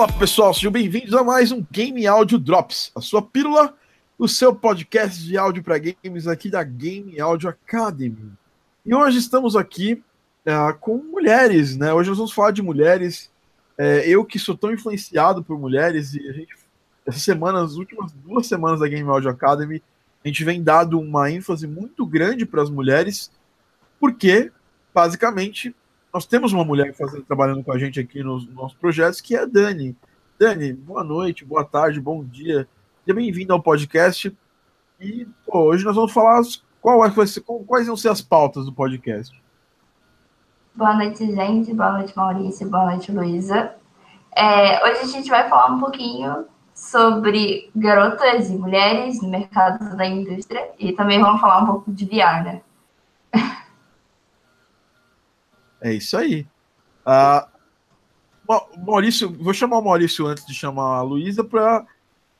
Fala pessoal, sejam bem-vindos a mais um Game Audio Drops, a sua pílula, o seu podcast de áudio para games aqui da Game Audio Academy. E hoje estamos aqui uh, com mulheres, né? Hoje nós vamos falar de mulheres. É, eu que sou tão influenciado por mulheres e a gente, essa semana, as últimas duas semanas da Game Audio Academy, a gente vem dado uma ênfase muito grande para as mulheres, porque basicamente nós temos uma mulher fazendo, trabalhando com a gente aqui nos nossos projetos, que é a Dani. Dani, boa noite, boa tarde, bom dia. Seja bem-vindo ao podcast. E pô, hoje nós vamos falar qual é, quais vão ser as pautas do podcast. Boa noite, gente. Boa noite, Maurício. Boa noite, Luísa. É, hoje a gente vai falar um pouquinho sobre garotas e mulheres no mercado da indústria e também vamos falar um pouco de VR, né? É isso aí. Uh, Maurício, vou chamar o Maurício antes de chamar a Luísa para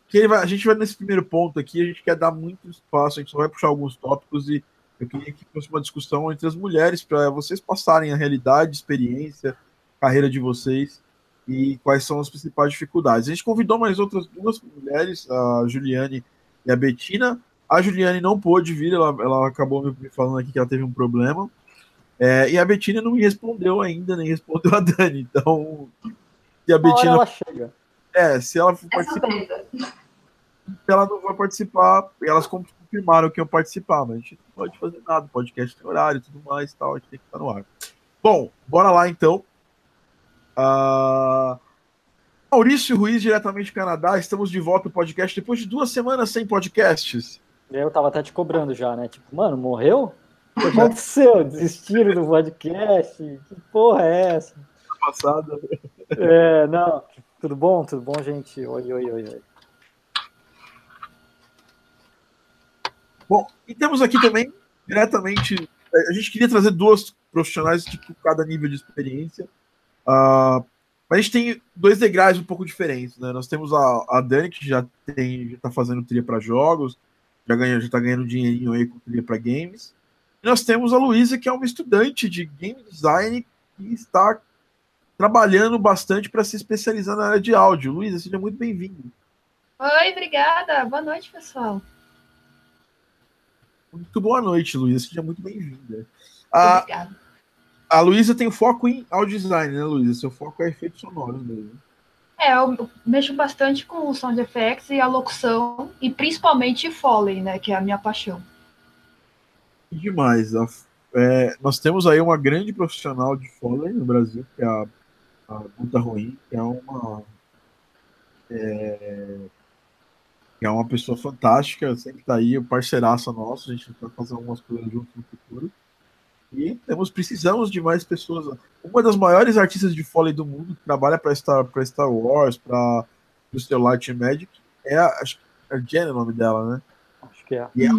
que a gente vai nesse primeiro ponto aqui, a gente quer dar muito espaço, a gente só vai puxar alguns tópicos e eu queria que fosse uma discussão entre as mulheres para vocês passarem a realidade, experiência, carreira de vocês e quais são as principais dificuldades. A gente convidou mais outras duas mulheres, a Juliane e a Betina. A Juliane não pôde vir, ela, ela acabou me falando aqui que ela teve um problema. É, e a Betina não me respondeu ainda, nem respondeu a Dani. Então, se a Betina. ela chega. É, se ela for é participar. ela não vai participar, elas confirmaram que iam participar, mas a gente não pode fazer nada. Podcast tem horário e tudo mais tal, a gente tem que estar no ar. Bom, bora lá então. Uh... Maurício Ruiz, diretamente do Canadá, estamos de volta no podcast depois de duas semanas sem podcasts. Eu tava até te cobrando já, né? Tipo, mano, morreu? O que aconteceu? Desistiram do podcast? Que porra é essa? Passada. É, não. Tudo bom? Tudo bom, gente? Oi, oi, oi, oi. Bom, e temos aqui também, diretamente, a gente queria trazer duas profissionais de cada nível de experiência. Uh, mas a gente tem dois degraus um pouco diferentes, né? Nós temos a, a Dani, que já tem, já tá fazendo trilha para jogos, já ganha, já tá ganhando dinheirinho aí com trilha para games. E nós temos a Luísa, que é uma estudante de game design e está trabalhando bastante para se especializar na área de áudio. Luísa, seja muito bem-vinda. Oi, obrigada. Boa noite, pessoal. Muito boa noite, Luísa. Seja muito bem-vinda. Obrigada. A Luísa tem foco em audio design, né, Luísa? Seu foco é efeitos sonoros mesmo. É, eu mexo bastante com sound effects e a locução, e principalmente Foley, né, que é a minha paixão demais. É, nós temos aí uma grande profissional de Foley no Brasil, que é a, a Guta Ruim, que é uma. É, que é uma pessoa fantástica, sempre está aí, parceiraça nosso, a gente vai fazer algumas coisas juntos no futuro. E temos, precisamos de mais pessoas. Uma das maiores artistas de Foley do mundo, que trabalha para Star, Star Wars, para o Light Magic, é a, acho, é a Jen é o nome dela, né? Acho que é. E é,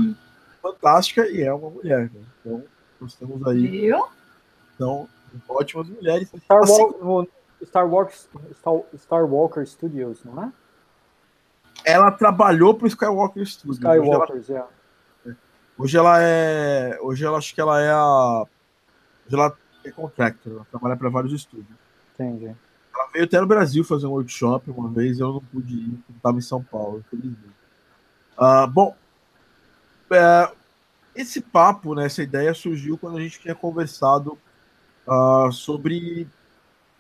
fantástica e é uma mulher. Né? Então, nós temos aí. Viu? Então, ótimas mulheres. Star, assim, War, Star, Wars, Star, Star Walker Studios, não é? Ela trabalhou para o Skywalker Studios. Skywalkers, hoje ela, é. Hoje ela é. Hoje ela acho que ela é a. Hoje ela é contractor, ela trabalha para vários estúdios. Entendi. Ela veio até no Brasil fazer um workshop uma vez, eu não pude ir, porque estava em São Paulo, infelizmente. Uh, bom, é, esse papo, né, essa ideia surgiu quando a gente tinha conversado uh, sobre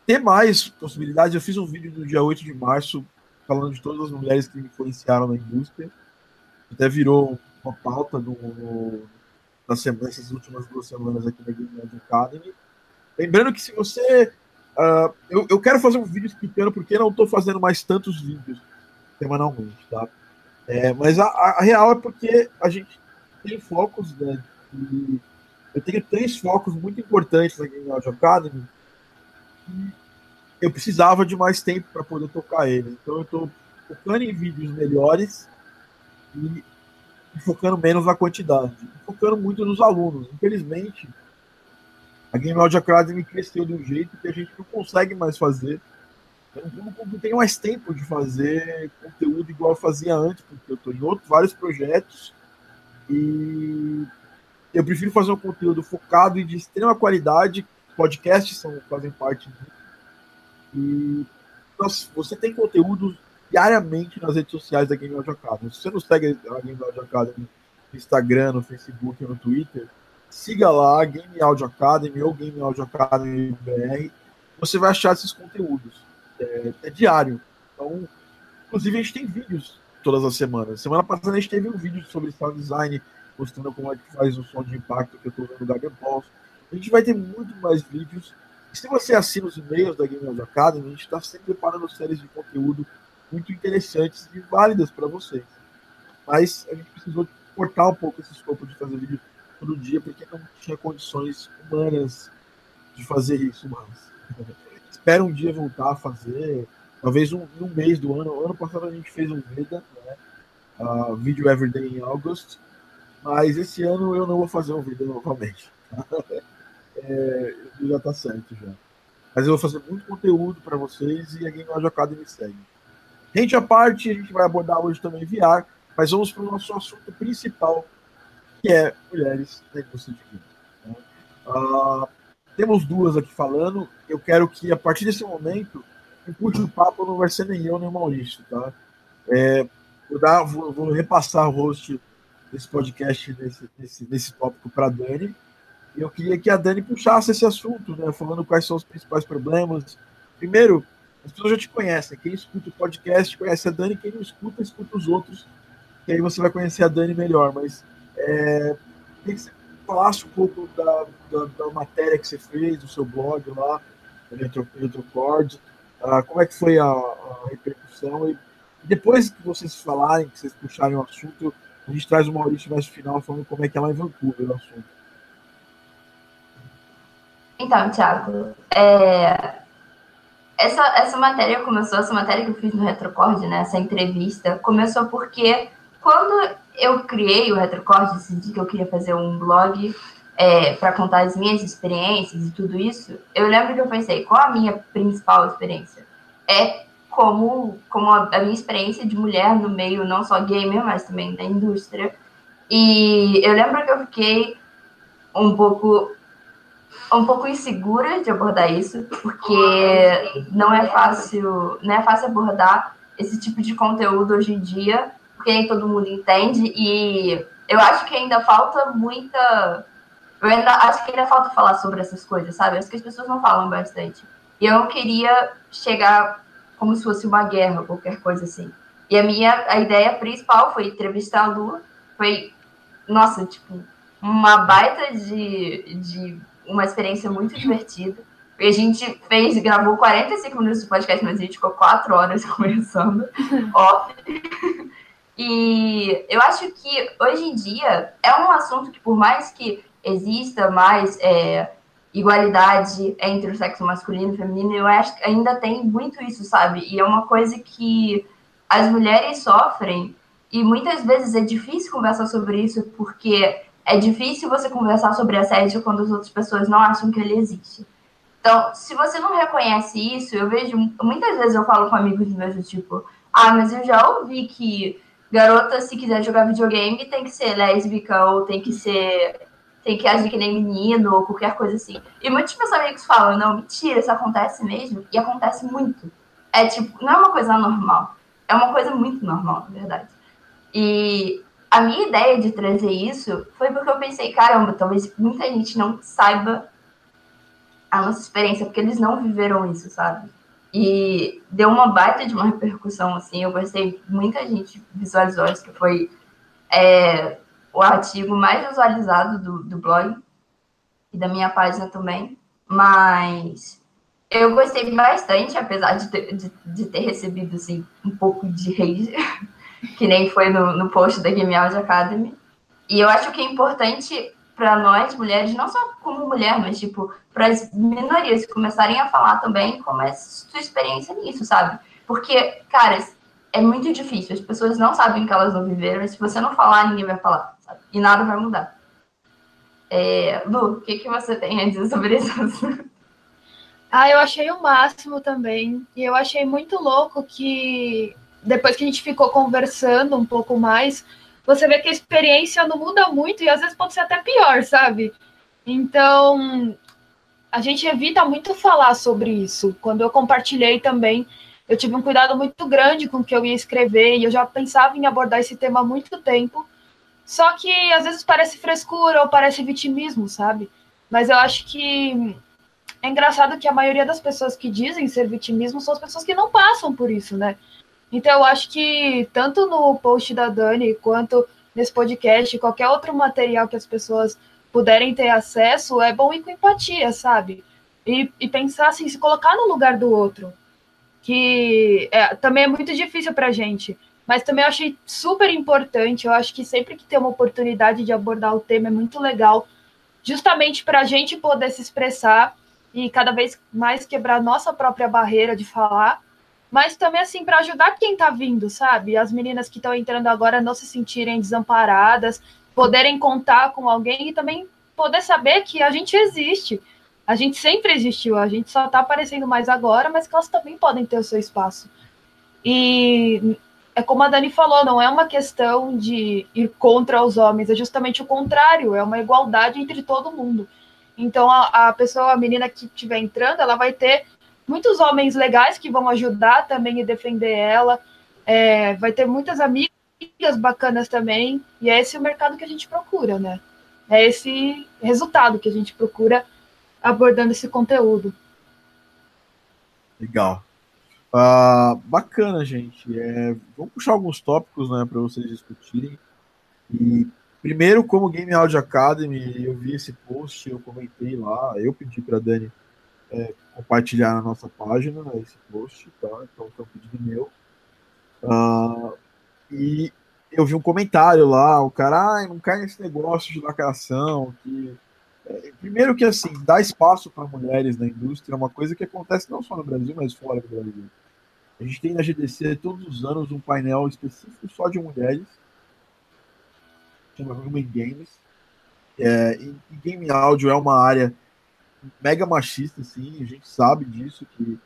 ter mais possibilidades. Eu fiz um vídeo no dia 8 de março falando de todas as mulheres que me influenciaram na indústria. Até virou uma pauta do, no, das semanas, essas últimas duas semanas aqui na Game Academy. Lembrando que se você. Uh, eu, eu quero fazer um vídeo explicando porque não estou fazendo mais tantos vídeos semanalmente, tá? É, mas a, a, real é porque a gente tem focos, né? Eu tenho três focos muito importantes na Game Audio Academy. eu precisava de mais tempo para poder tocar eles. Então eu estou focando em vídeos melhores e, focando menos na quantidade. Focando muito nos alunos. Infelizmente, a Game Audio Academy cresceu de um jeito que a gente não consegue mais fazer. Eu não, não tenho mais tempo de fazer conteúdo igual eu fazia antes, porque eu estou em outros, vários projetos e eu prefiro fazer um conteúdo focado e de extrema qualidade. Podcasts são, fazem parte disso. E você tem conteúdo diariamente nas redes sociais da Game Audio Academy. Se você não segue a Game Audio Academy no Instagram, no Facebook, no Twitter, siga lá Game Audio Academy ou Game Audio Academy BR. Você vai achar esses conteúdos. É, é diário. Então, inclusive, a gente tem vídeos todas as semanas. Semana passada a gente teve um vídeo sobre sound design, mostrando como é que faz o som de impacto que eu estou usando da Game Pulse. A gente vai ter muito mais vídeos. Se você assina os e-mails da Game Audio Academy, a gente está sempre preparando séries de conteúdo muito interessantes e válidas para vocês. Mas a gente precisou cortar um pouco esse escopo de fazer vídeo todo dia, porque não tinha condições humanas de fazer isso mais. Espero um dia voltar a fazer, talvez um, um mês do ano. Ano passado a gente fez um Veda, né? Uh, vídeo Everyday em August, mas esse ano eu não vou fazer um vídeo novamente. é, já está certo já. Mas eu vou fazer muito conteúdo para vocês e a Game Audio Academy segue. Gente à parte, a gente vai abordar hoje também VR, mas vamos para o nosso assunto principal, que é mulheres na indústria de games. Né? Uh, temos duas aqui falando. Eu quero que, a partir desse momento, o último papo não vai ser nem eu nem o Maurício, tá? É, vou, dar, vou, vou repassar o host desse podcast, nesse, nesse, nesse tópico para Dani. E eu queria que a Dani puxasse esse assunto, né? Falando quais são os principais problemas. Primeiro, as pessoas já te conhecem. Quem escuta o podcast conhece a Dani, quem não escuta, escuta os outros. Que aí você vai conhecer a Dani melhor. Mas é, que você falasse um pouco da, da, da, matéria que você fez, do seu blog lá, Retrocord. Uh, como é que foi a, a repercussão? E depois que vocês falarem, que vocês puxarem o assunto, a gente traz o Maurício mais final falando como é que é lá em Vancouver o assunto. Então, Thiago, é... essa, essa matéria começou, essa matéria que eu fiz no Retrocord, né, essa entrevista, começou porque quando eu criei o Retrocord, decidi que eu queria fazer um blog é, para contar as minhas experiências e tudo isso, eu lembro que eu pensei, qual a minha principal experiência? É como, como a, minha experiência de mulher no meio, não só gamer, mas também da indústria. E eu lembro que eu fiquei um pouco um pouco insegura de abordar isso, porque não é fácil, não é fácil abordar esse tipo de conteúdo hoje em dia, porque nem todo mundo entende e eu acho que ainda falta muita eu ainda acho que ainda falta falar sobre essas coisas, sabe? Acho que as pessoas não falam bastante. E eu não queria chegar como se fosse uma guerra, qualquer coisa assim. E a minha a ideia principal foi entrevistar a Lu, foi nossa, tipo, uma baita de, de uma experiência muito divertida. E a gente fez, gravou 45 minutos de podcast, mas a gente ficou 4 horas conversando off. E eu acho que hoje em dia é um assunto que, por mais que exista mais é, igualdade entre o sexo masculino e feminino, eu acho que ainda tem muito isso, sabe? E é uma coisa que as mulheres sofrem e muitas vezes é difícil conversar sobre isso porque é difícil você conversar sobre assédio quando as outras pessoas não acham que ele existe. Então, se você não reconhece isso, eu vejo muitas vezes eu falo com amigos meus do tipo, ah, mas eu já ouvi que garota, se quiser jogar videogame, tem que ser lésbica ou tem que ser tem que agir que nem menino ou qualquer coisa assim. E muitos meus amigos falam, não, mentira, isso acontece mesmo e acontece muito. É tipo, não é uma coisa normal, é uma coisa muito normal, na verdade. E a minha ideia de trazer isso foi porque eu pensei, caramba, talvez muita gente não saiba a nossa experiência, porque eles não viveram isso, sabe? E deu uma baita de uma repercussão, assim, eu gostei, muita gente visualizou isso, que foi é, o artigo mais visualizado do, do blog e da minha página também, mas eu gostei bastante, apesar de ter, de, de ter recebido, assim, um pouco de rage, que nem foi no, no post da Game Audio Academy. E eu acho que é importante para nós, mulheres, não só como mulher, mas tipo, para as minorias começarem a falar também como é sua experiência nisso, sabe? Porque, cara, é muito difícil. As pessoas não sabem que elas não viveram, e se você não falar, ninguém vai falar, E nada vai mudar. É, Lu, o que, que você tem a dizer sobre isso? Ah, eu achei o máximo também. E eu achei muito louco que depois que a gente ficou conversando um pouco mais, você vê que a experiência não muda muito e às vezes pode ser até pior, sabe? Então, a gente evita muito falar sobre isso. Quando eu compartilhei também, eu tive um cuidado muito grande com o que eu ia escrever e eu já pensava em abordar esse tema há muito tempo. Só que às vezes parece frescura ou parece vitimismo, sabe? Mas eu acho que é engraçado que a maioria das pessoas que dizem ser vitimismo são as pessoas que não passam por isso, né? Então eu acho que tanto no post da Dani quanto nesse podcast, qualquer outro material que as pessoas puderem ter acesso, é bom ir com empatia, sabe? E, e pensar assim, se colocar no lugar do outro que é, também é muito difícil para a gente. Mas também eu achei super importante. Eu acho que sempre que tem uma oportunidade de abordar o tema é muito legal, justamente para a gente poder se expressar e cada vez mais quebrar nossa própria barreira de falar, mas também assim para ajudar quem está vindo, sabe? As meninas que estão entrando agora não se sentirem desamparadas, poderem contar com alguém e também poder saber que a gente existe a gente sempre existiu, a gente só está aparecendo mais agora, mas que elas também podem ter o seu espaço. E é como a Dani falou, não é uma questão de ir contra os homens, é justamente o contrário, é uma igualdade entre todo mundo. Então a, a pessoa, a menina que estiver entrando, ela vai ter muitos homens legais que vão ajudar também e defender ela, é, vai ter muitas amigas bacanas também, e é esse o mercado que a gente procura, né? É esse resultado que a gente procura abordando esse conteúdo. Legal. Uh, bacana, gente. É, vamos puxar alguns tópicos né, para vocês discutirem. E primeiro, como Game Audio Academy, eu vi esse post, eu comentei lá, eu pedi para Dani é, compartilhar na nossa página né, esse post, tá? Então foi um pedido meu. Uh, e eu vi um comentário lá, o cara, ah, não cai nesse negócio de lacração, que Primeiro que assim, dar espaço para mulheres na indústria é uma coisa que acontece não só no Brasil, mas fora do Brasil. A gente tem na GDC todos os anos um painel específico só de mulheres, chama Women Games. É, e, e game áudio é uma área mega machista, assim, a gente sabe disso, que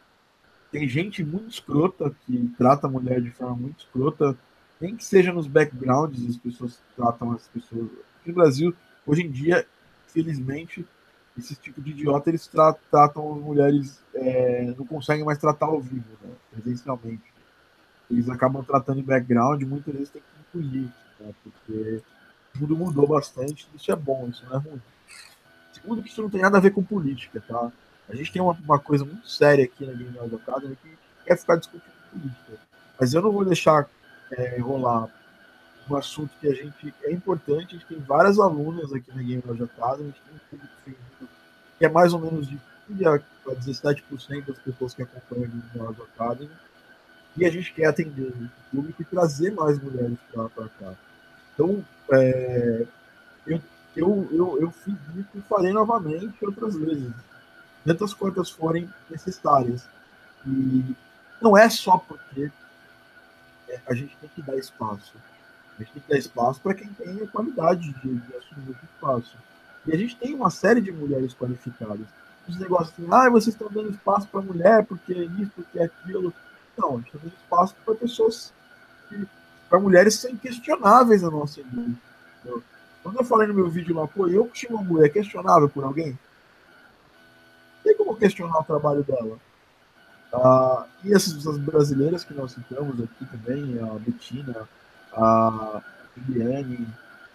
tem gente muito escrota que trata a mulher de forma muito escrota, nem que seja nos backgrounds as pessoas tratam as pessoas. no Brasil, hoje em dia, infelizmente, esse tipo de idiota eles tra tratam as mulheres, é, não conseguem mais tratar ao vivo, né, presencialmente. Eles acabam tratando em background, muitas vezes tem que incluir, né, porque o mundo mudou bastante, isso é bom, isso não é ruim. Segundo, que isso não tem nada a ver com política, tá? A gente tem uma, uma coisa muito séria aqui na Game Academy que quer ficar discutindo política. Mas eu não vou deixar é, rolar um assunto que a gente é importante. A gente tem várias alunas aqui na Game Loja Casa, a gente tem um público feminino que é mais ou menos de 15 a 17% das pessoas que acompanham a Game Loja Academy. E a gente quer atender o público e trazer mais mulheres para cá. Então, é, eu, eu, eu, eu fiz isso e farei novamente outras vezes, tantas quantas forem necessárias. E não é só porque é, a gente tem que dar espaço a gente tem que dar espaço para quem tem a qualidade de, de assumir esse espaço. E a gente tem uma série de mulheres qualificadas. Os negócios assim, ah, vocês estão dando espaço para mulher, porque é isso, porque é aquilo. Não, a gente está dando espaço para pessoas, para mulheres são inquestionáveis na nossa indústria. Quando eu falei no meu vídeo lá, pô, eu que uma mulher questionável por alguém, tem como questionar o trabalho dela. Ah, e essas as brasileiras que nós citamos aqui também, a Betina, a Liliane,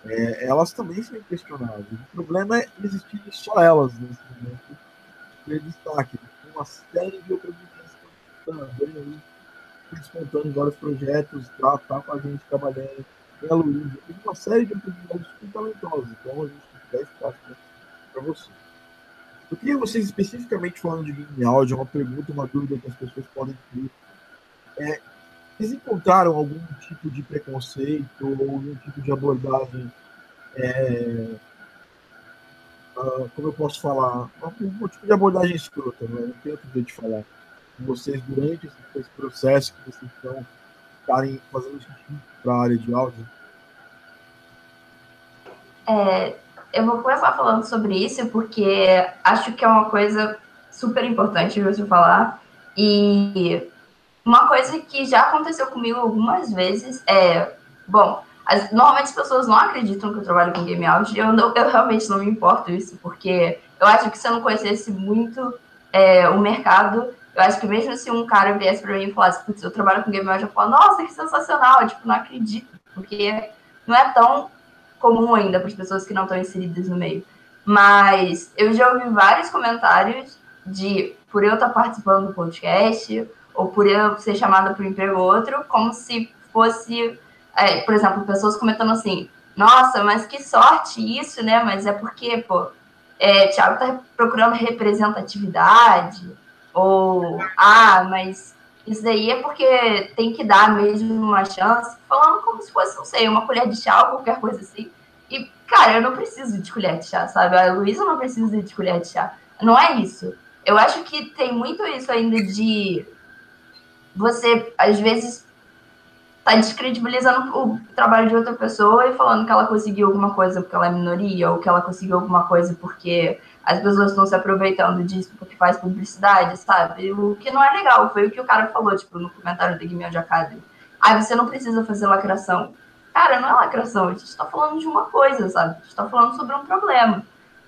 é, elas também são inquestionáveis. O problema é existir só elas nesse momento ter destaque. Tem uma série de outras meninas que estão despontando vários projetos, tá, tá com a gente trabalhando. Tem a Luísa, tem uma série de outras mulheres muito talentosas. Então a gente tem 10 espaço para você. Eu queria vocês especificamente falando de game áudio, uma pergunta, uma dúvida que as pessoas podem ter. É, vocês encontraram algum tipo de preconceito ou algum tipo de abordagem? É, uh, como eu posso falar? Um, tipo de abordagem escrota, né? não tenho outro jeito de falar. Vocês durante esse, processo que vocês estão estarem fazendo sentido para a área de áudio? É, eu vou começar falando sobre isso porque acho que é uma coisa super importante você falar. E uma coisa que já aconteceu comigo algumas vezes é, bom, as, normalmente as pessoas não acreditam que eu trabalho com game out, eu, não, eu realmente não me importo isso, porque eu acho que se eu não conhecesse muito é, o mercado, eu Eu acho que mesmo se um cara viesse pra mim e falasse, putz, eu trabalho com game, eu já falo, nossa, que sensacional, tipo, não acredito, porque não é tão comum ainda para as pessoas que não estão inseridas no meio. Mas eu já ouvi vários comentários de por eu estar participando do podcast ou por eu ser chamada para um emprego ou outro, como se fosse, é, por exemplo, pessoas comentando assim: Nossa, mas que sorte isso, né? Mas é porque, pô, é, Thiago tá procurando representatividade, ou ah, mas isso daí é porque tem que dar mesmo uma chance, falando como se fosse, não sei, uma colher de chá ou qualquer coisa assim. E, cara, eu não preciso de colher de chá, sabe? A Luísa não precisa de colher de chá. Não é isso. Eu acho que tem muito isso ainda de você, às vezes, tá descredibilizando o trabalho de outra pessoa e falando que ela conseguiu alguma coisa porque ela é minoria, ou que ela conseguiu alguma coisa porque as pessoas estão se aproveitando disso porque faz publicidade, sabe? O que não é legal, foi o que o cara falou, tipo, no comentário do Game Academy. Ah, você não precisa fazer lacração. Cara, não é lacração, a gente tá falando de uma coisa, sabe? A gente tá falando sobre um problema.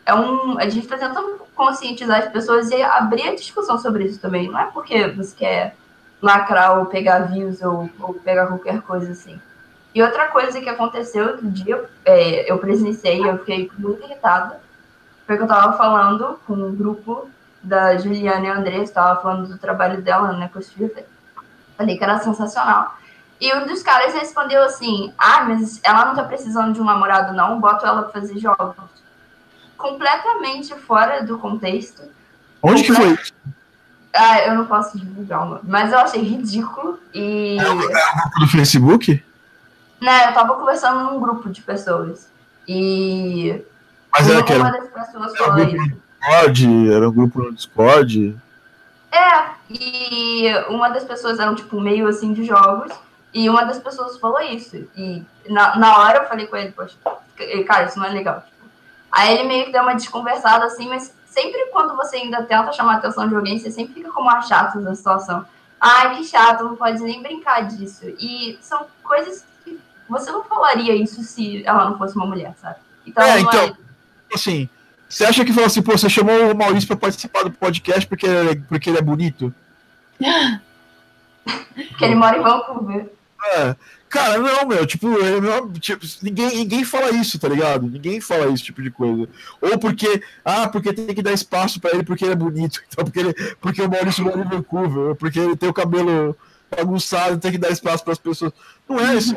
É um, a gente tá tentando conscientizar as pessoas e abrir a discussão sobre isso também. Não é porque você quer lacrar ou pegar views ou, ou pegar qualquer coisa assim. E outra coisa que aconteceu outro dia, é, eu presenciei, eu fiquei muito irritada, foi que eu tava falando com um grupo da Juliana e a Andressa, estava falando do trabalho dela né, com os filhos. Falei que era sensacional. E um dos caras respondeu assim: Ah, mas ela não tá precisando de um namorado, não, boto ela pra fazer jogos. Completamente fora do contexto. Onde que foi? Ah, eu não posso divulgar uma. Mas eu achei ridículo. E. No Facebook? Né, eu tava conversando num grupo de pessoas. E. Mas era uma, que era, uma das pessoas era falou grupo isso. no Discord? Era um grupo no Discord? É, e uma das pessoas era um tipo meio assim de jogos, e uma das pessoas falou isso. E na, na hora eu falei com ele, poxa, cara, isso não é legal. Tipo. Aí ele meio que deu uma desconversada assim, mas sempre quando você ainda tenta chamar a atenção de alguém, você sempre fica como a chata da situação. Ai, que chato, não pode nem brincar disso. E são coisas que você não falaria isso se ela não fosse uma mulher, sabe? Então, É, não então- Assim, você acha que falou assim, pô, você chamou o Maurício pra participar do podcast porque ele é, porque ele é bonito? porque ele mora em Vancouver. É. Cara, não, meu, tipo, é, tipo, ninguém, ninguém fala isso, tá ligado? Ninguém fala esse tipo de coisa. Ou porque, ah, porque tem que dar espaço pra ele porque ele é bonito. Então, porque, ele, porque o Maurício mora em Vancouver, ou porque ele tem o cabelo bagunçado, tem que dar espaço pras pessoas. Não é isso.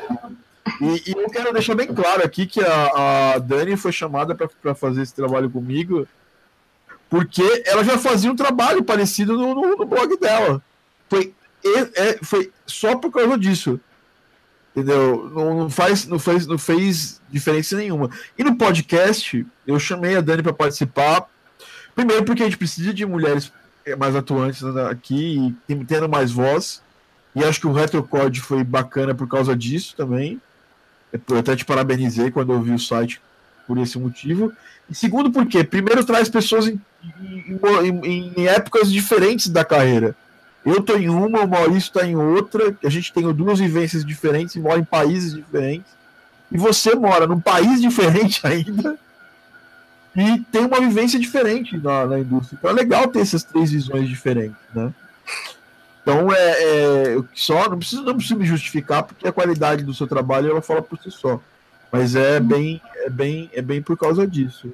E, e eu quero deixar bem claro aqui que a, a Dani foi chamada pra fazer esse trabalho comigo porque ela já fazia um trabalho parecido no, no, no blog dela. Foi, e- é, foi só por causa disso. Entendeu? Não, não faz, não, fez, não fez diferença nenhuma. E no podcast, eu chamei a Dani para participar. Primeiro, porque a gente precisa de mulheres mais atuantes né, aqui, tendo mais voz. E acho que o Retrocode foi bacana por causa disso também. Eu até te parabenizei quando eu vi o site por esse motivo. E segundo, porque primeiro traz pessoas em, em- em- em épocas diferentes da carreira. Eu tô em uma, o Maurício tá em outra, a gente tem duas vivências diferentes, e mora em países diferentes. E você mora num país diferente ainda e tem uma vivência diferente na, na indústria. Então é legal ter essas três visões diferentes, né? Então é, é só não preciso não preciso me justificar porque a qualidade do seu trabalho ela fala por si só. Mas é bem é bem é bem por causa disso.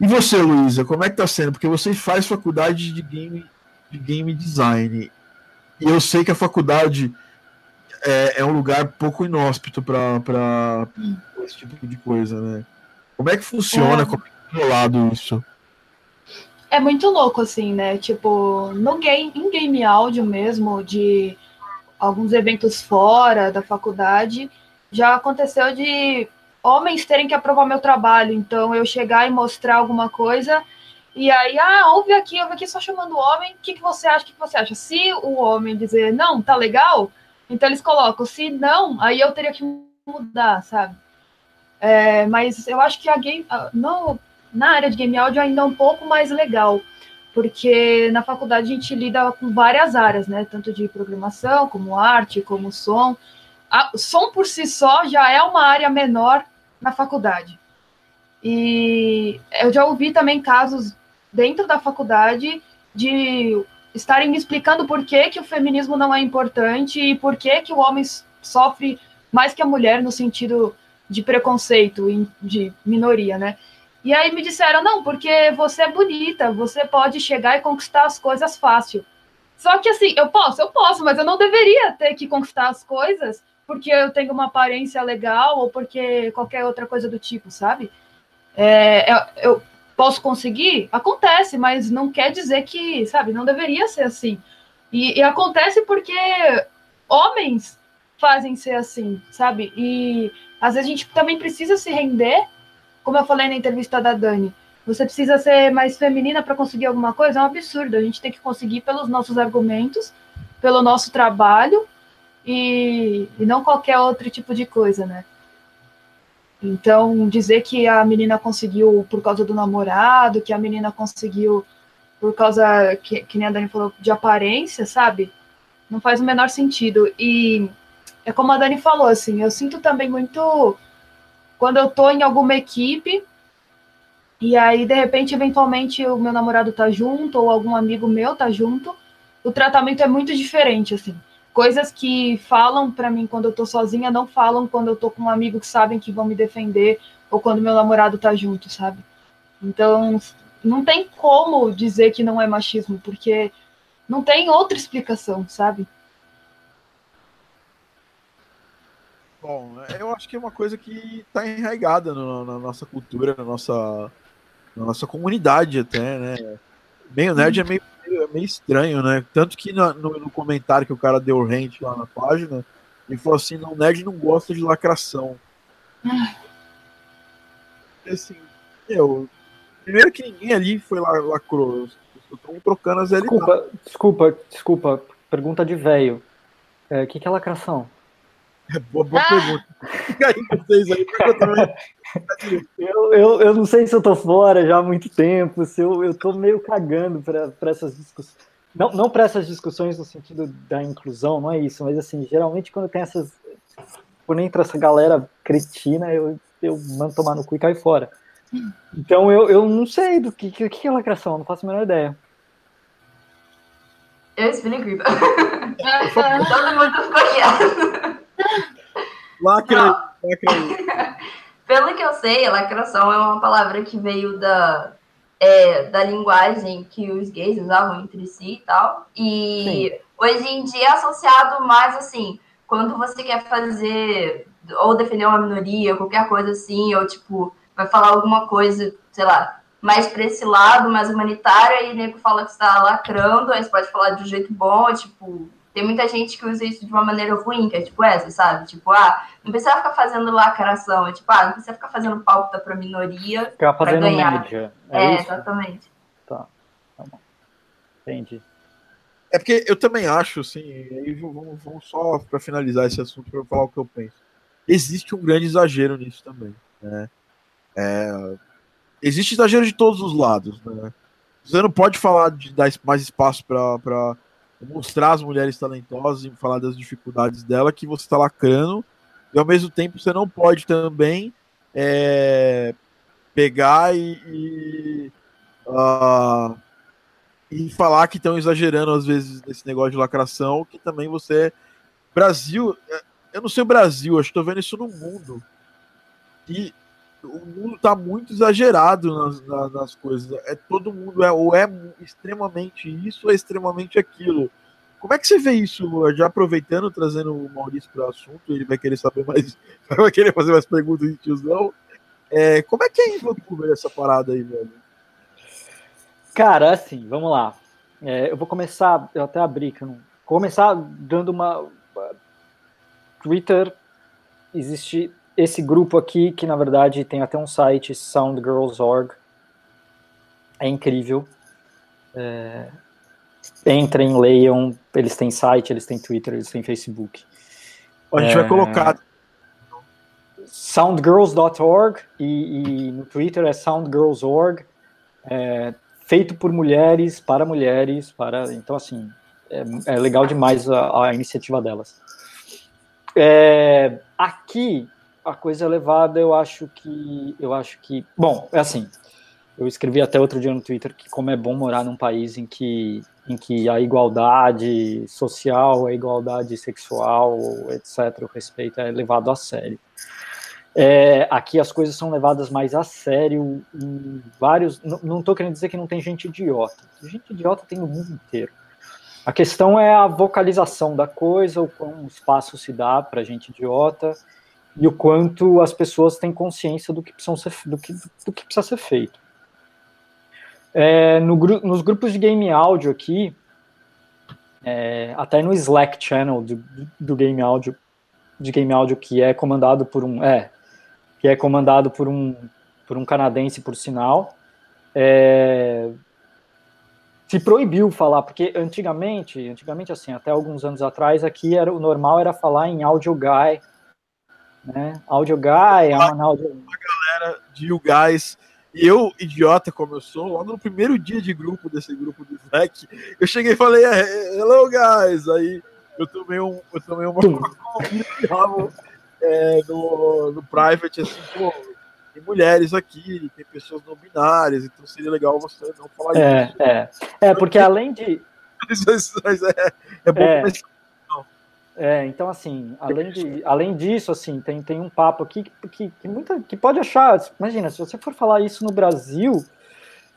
E você, Luísa, como é que tá sendo? Porque você faz faculdade de game de game design. E eu sei que a faculdade é, é um lugar pouco inóspito para esse tipo de coisa, né? Como é que funciona? É. Como é que é isso? É muito louco, assim, né? Tipo, no game, em game áudio mesmo, de alguns eventos fora da faculdade, já aconteceu de homens terem que aprovar meu trabalho. Então, eu chegar e mostrar alguma coisa, e aí, ah, ouve aqui, ouve aqui, só chamando o homem, o que, que você acha, o que, que você acha? Se o homem dizer, não, tá legal, então eles colocam, se não, aí eu teria que mudar, sabe? É, mas eu acho que a game, no, na área de game áudio ainda é um pouco mais legal, porque na faculdade a gente lida com várias áreas, né? Tanto de programação, como arte, como som. A, som por si só já é uma área menor na faculdade. E eu já ouvi também casos dentro da faculdade de estarem me explicando por que, que o feminismo não é importante e por que, que o homem sofre mais que a mulher no sentido de preconceito, de minoria, né? E aí me disseram, não, porque você é bonita, você pode chegar e conquistar as coisas fácil. Só que assim, eu posso, eu posso, mas eu não deveria ter que conquistar as coisas porque eu tenho uma aparência legal ou porque qualquer outra coisa do tipo, sabe? É, eu, eu posso conseguir? Acontece, mas não quer dizer que, sabe, não deveria ser assim. E, e acontece porque homens fazem ser assim, sabe? E às vezes a gente também precisa se render, como eu falei na entrevista da Dani. Você precisa ser mais feminina para conseguir alguma coisa? É um absurdo. A gente tem que conseguir pelos nossos argumentos, pelo nosso trabalho e, e não qualquer outro tipo de coisa, né? Então, dizer que a menina conseguiu por causa do namorado, que a menina conseguiu por causa, que, que nem a Dani falou, de aparência, sabe? Não faz o menor sentido. E é como a Dani falou, assim, eu sinto também muito quando eu tô em alguma equipe e aí, de repente, eventualmente, o meu namorado tá junto ou algum amigo meu tá junto, o tratamento é muito diferente, assim coisas que falam para mim quando eu tô sozinha não falam quando eu tô com um amigo que sabem que vão me defender ou quando meu namorado tá junto, sabe? Então, não tem como dizer que não é machismo, porque não tem outra explicação, sabe? Bom, eu acho que é uma coisa que está enraigada no, na nossa cultura, na nossa, na nossa comunidade até, né? Meio nerd é meio meio, é meio estranho, né? Tanto que no, no, comentário que o cara deu rente lá na página, ele falou assim: não, nerd não gosta de lacração. E, assim, eu. Primeiro que ninguém ali foi lá, lacrou. Estão trocando as LK. Desculpa, desculpa, desculpa. Pergunta de velho. O é, que, que é lacração? É boa, boa ah! pergunta. Fica aí vocês aí, eu também. Eu, eu, eu não sei se eu tô fora já há muito tempo, se eu, eu tô meio cagando para essas discussões. Não, não para essas discussões no sentido da inclusão, não é isso, mas assim, geralmente quando tem essas. Quando entra essa galera cretina, eu, eu mando tomar no cu e cai fora. Então eu, eu não sei do que, que, que é lacração, não faço a menor ideia. Eu explico. Todo mundo ficou quieto. Lacra, lacra. Pelo que eu sei, lacração é uma palavra que veio da, é, da linguagem que os gays usavam entre si e tal. E Sim. hoje em dia é associado mais assim, quando você quer fazer ou defender uma minoria, qualquer coisa assim, ou tipo, vai falar alguma coisa, sei lá, mais para esse lado, mais humanitário, aí o nego fala que está lacrando, aí você pode falar de um jeito bom, tipo, tem muita gente que usa isso de uma maneira ruim, que é tipo essa, sabe? Tipo, ah, não precisa ficar fazendo lacração, é tipo, ah, não precisa ficar fazendo pauta para minoria para ganhar. Média. É, é exatamente. Tá, tá bom. Entendi. É porque eu também acho, assim, aí vamos, vamos só para finalizar esse assunto para falar o que eu penso. Existe um grande exagero nisso também, né? É, existe exagero de todos os lados, né? Você não pode falar de dar mais espaço para mostrar as mulheres talentosas e falar das dificuldades dela que você está lacrando. E ao mesmo tempo você não pode também é, pegar e, e, uh, e falar que estão exagerando às vezes nesse negócio de lacração que também você Brasil é, eu não sei o Brasil acho que estou vendo isso no mundo. E o mundo está muito exagerado nas, nas, nas, coisas. É todo mundo é ou é extremamente isso ou é extremamente aquilo. Como é que você vê isso? Já aproveitando, trazendo o Maurício para o assunto, ele vai querer saber mais, vai querer fazer mais perguntas de tiozão. É, como é que é em essa parada aí, velho? Cara, assim, vamos lá. É, eu vou começar, eu até abri, que eu não, começar dando uma. Twitter existe esse grupo aqui, que na verdade tem até um site, soundgirls.org, é incrível. É, entrem, leiam, eles têm site, eles têm Twitter, eles têm Facebook. A gente é, vai colocar. Soundgirls.org e, e, no Twitter é soundgirls.org, é, feito por mulheres, para mulheres, para então assim é, é legal demais a, a iniciativa delas. É, aqui a coisa elevada, eu acho que. Eu acho que. Bom, é assim. eu escrevi até outro dia no Twitter que como é bom morar num país em que, em que a igualdade social, a igualdade sexual, etc., o respeito é levado a sério. É, aqui as coisas são levadas mais a sério em vários. Não estou querendo dizer que não tem gente idiota. Gente idiota tem no mundo inteiro. A questão é a vocalização da coisa, o quão espaço se dá para gente idiota e o quanto as pessoas têm consciência do que, ser, do que, do que precisa ser feito. É, no, nos grupos de game áudio aqui, é, até no Slack channel do, do game áudio, de game áudio que é comandado por um, é, que é comandado por um, por um canadense, por sinal, é, se proibiu falar, porque antigamente, antigamente assim, até alguns anos atrás, aqui era o normal era falar em audio guy, né? Audio guy, uma audio... A galera de you guys e eu, idiota como eu sou, no primeiro dia de grupo desse grupo do Slack, eu cheguei e falei, é, hello guys, aí eu tomei um, eu tomei uma é, no, no private, assim, pô, tem mulheres aqui, tem pessoas não binárias, então seria legal você não falar é, isso. É, é, porque além de. Mas é, é bom é. começar é, então assim, além, de, além disso, assim, tem, tem um papo aqui que, que, que, muita, que pode achar, imagina, se você for falar isso no Brasil,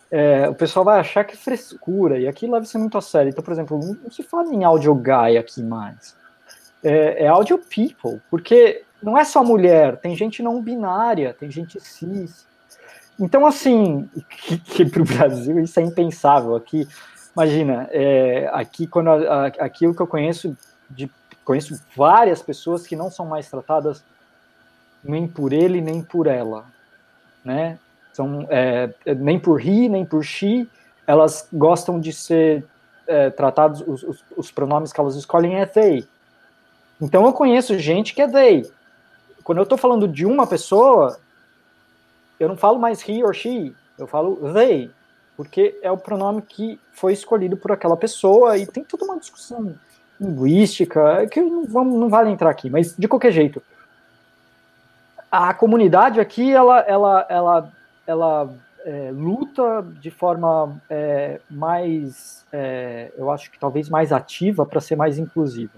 é, o pessoal vai achar que é frescura, e aqui leva-se muito a sério. Então, por exemplo, não se fala em audio guy aqui mais, é, é audio people, porque não é só mulher, tem gente não binária, tem gente cis. Então, assim, que, que para o Brasil isso é impensável. Aqui, imagina, é, aqui, quando aqui o que eu conheço de conheço várias pessoas que não são mais tratadas nem por ele nem por ela, né? São é, nem por he nem por she, elas gostam de ser é, tratados os, os, os, pronomes que elas escolhem é they. Então eu conheço gente que é they. Quando eu estou falando de uma pessoa, eu não falo mais he or she, eu falo they, porque é o pronome que foi escolhido por aquela pessoa e tem toda uma discussão linguística, que não, não vale entrar aqui, mas de qualquer jeito. A comunidade aqui, ela, ela, ela, ela é, luta de forma é, mais, é, eu acho que talvez mais ativa para ser mais inclusiva.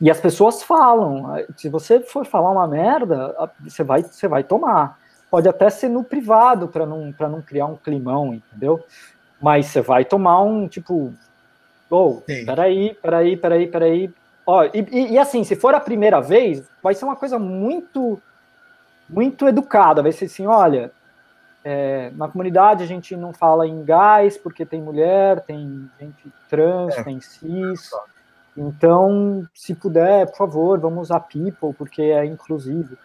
E as pessoas falam, se você for falar uma merda, você vai, você vai tomar. Pode até ser no privado para não, não criar um climão, entendeu? Mas você vai tomar um, tipo, ou, oh, peraí, peraí, peraí, peraí. Ó, e, e, e, assim, se for a primeira vez, vai ser uma coisa muito, muito educada. Vai ser assim, olha, é, na comunidade a gente não fala em gás porque tem mulher, tem gente trans, é. tem cis. Então, se puder, por favor, vamos usar people porque é inclusivo.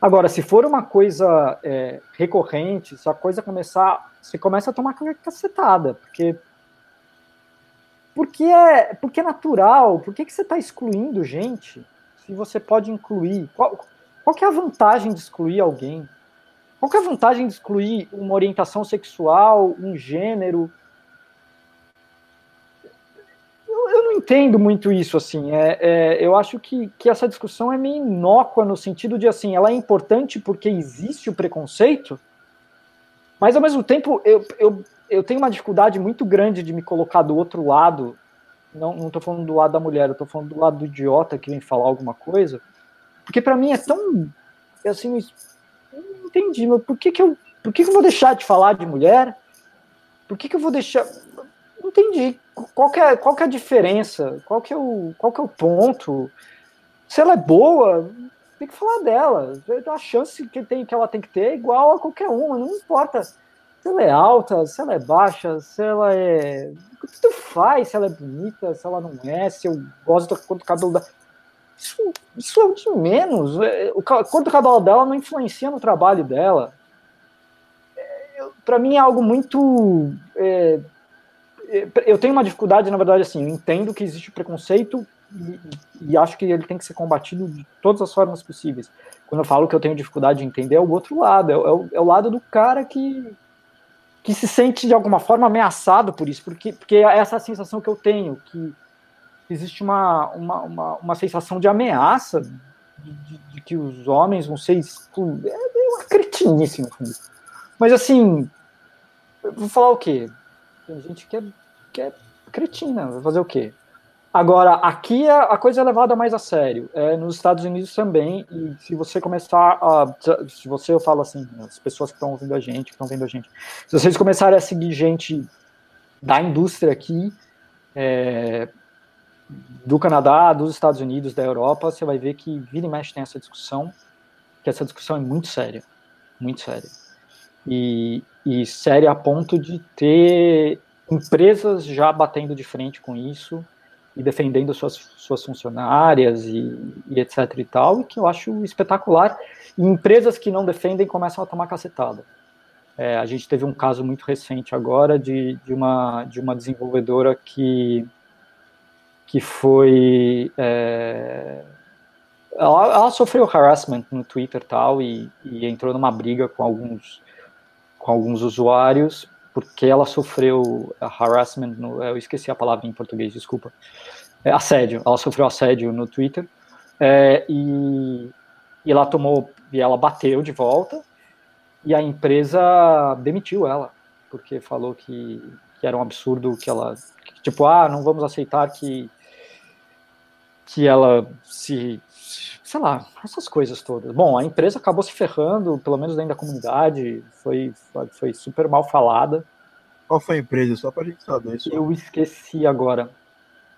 Agora, se for uma coisa é, recorrente, se a coisa começar, você começa a tomar cacetada, porque porque é, porque é natural. Por que, que você está excluindo gente se você pode incluir? Qual, qual que é a vantagem de excluir alguém? Qual que é a vantagem de excluir uma orientação sexual, um gênero? Eu, eu não entendo muito isso, assim. É, é, eu acho que, que essa discussão é meio inócua no sentido de, assim, ela é importante porque existe o preconceito, mas, ao mesmo tempo, eu, eu eu tenho uma dificuldade muito grande de me colocar do outro lado. Não, não tô falando do lado da mulher, eu tô falando do lado do idiota que vem falar alguma coisa. Porque para mim é tão. Assim, eu não entendi, mas por que, que eu. Por que, que eu vou deixar de falar de mulher? Por que, que eu vou deixar. Não entendi. Qual que é, qual que é a diferença? Qual que é, o, qual que é o ponto? Se ela é boa, tem que falar dela. A chance que, tem, que ela tem que ter é igual a qualquer uma, não importa se ela é alta, se ela é baixa, se ela é. O que tu faz? Se ela é bonita, se ela não é, se eu gosto da cor do cabelo da. Isso, isso é o de menos. É, o cor do cabelo dela não influencia no trabalho dela. É, Para mim é algo muito. É, é, eu tenho uma dificuldade, na verdade, assim, eu entendo que existe preconceito e, e, acho que ele tem que ser combatido de todas as formas possíveis. Quando eu falo que eu tenho dificuldade de entender, é o outro lado, é, é, o, é o lado do cara que, que se sente de alguma forma ameaçado por isso, porque, porque é essa sensação que eu tenho, que existe uma, uma, uma, uma sensação de ameaça de, de, de, que os homens vão ser excluídos. É uma cretinice, no fundo. Mas assim, vou falar o quê? Tem gente que é, que é cretina, vai fazer o quê? Agora, aqui a, a coisa é levada mais a sério. É, nos Estados Unidos também, e se você começar a. Se você, eu falo assim, as pessoas que estão ouvindo a gente, que estão vendo a gente, se vocês começarem a seguir gente da indústria aqui, é, do Canadá, dos Estados Unidos, da Europa, você vai ver que vira e mexe tem essa discussão, que essa discussão é muito séria, muito séria. E, e séria a ponto de ter empresas já batendo de frente com isso e defendendo suas, suas funcionárias e, e, etc e tal, e que eu acho espetacular. E empresas que não defendem começam a tomar cacetada. É, a gente teve um caso muito recente agora de, de, uma, de uma desenvolvedora que, que foi... É, ela, ela, sofreu harassment no Twitter tal, e, e entrou numa briga com alguns, com alguns usuários porque ela sofreu harassment, no, eu esqueci a palavra em português, desculpa, é, assédio, ela sofreu assédio no Twitter, é, e, e ela tomou, e ela bateu de volta, e a empresa demitiu ela, porque falou que, que era um absurdo que ela, que, tipo, ah, não vamos aceitar que, que ela se, sei lá, essas coisas todas. Bom, a empresa acabou se ferrando, pelo menos dentro da comunidade, foi, foi super mal falada. Qual foi a empresa? Só pra gente saber. Isso. Eu esqueci agora.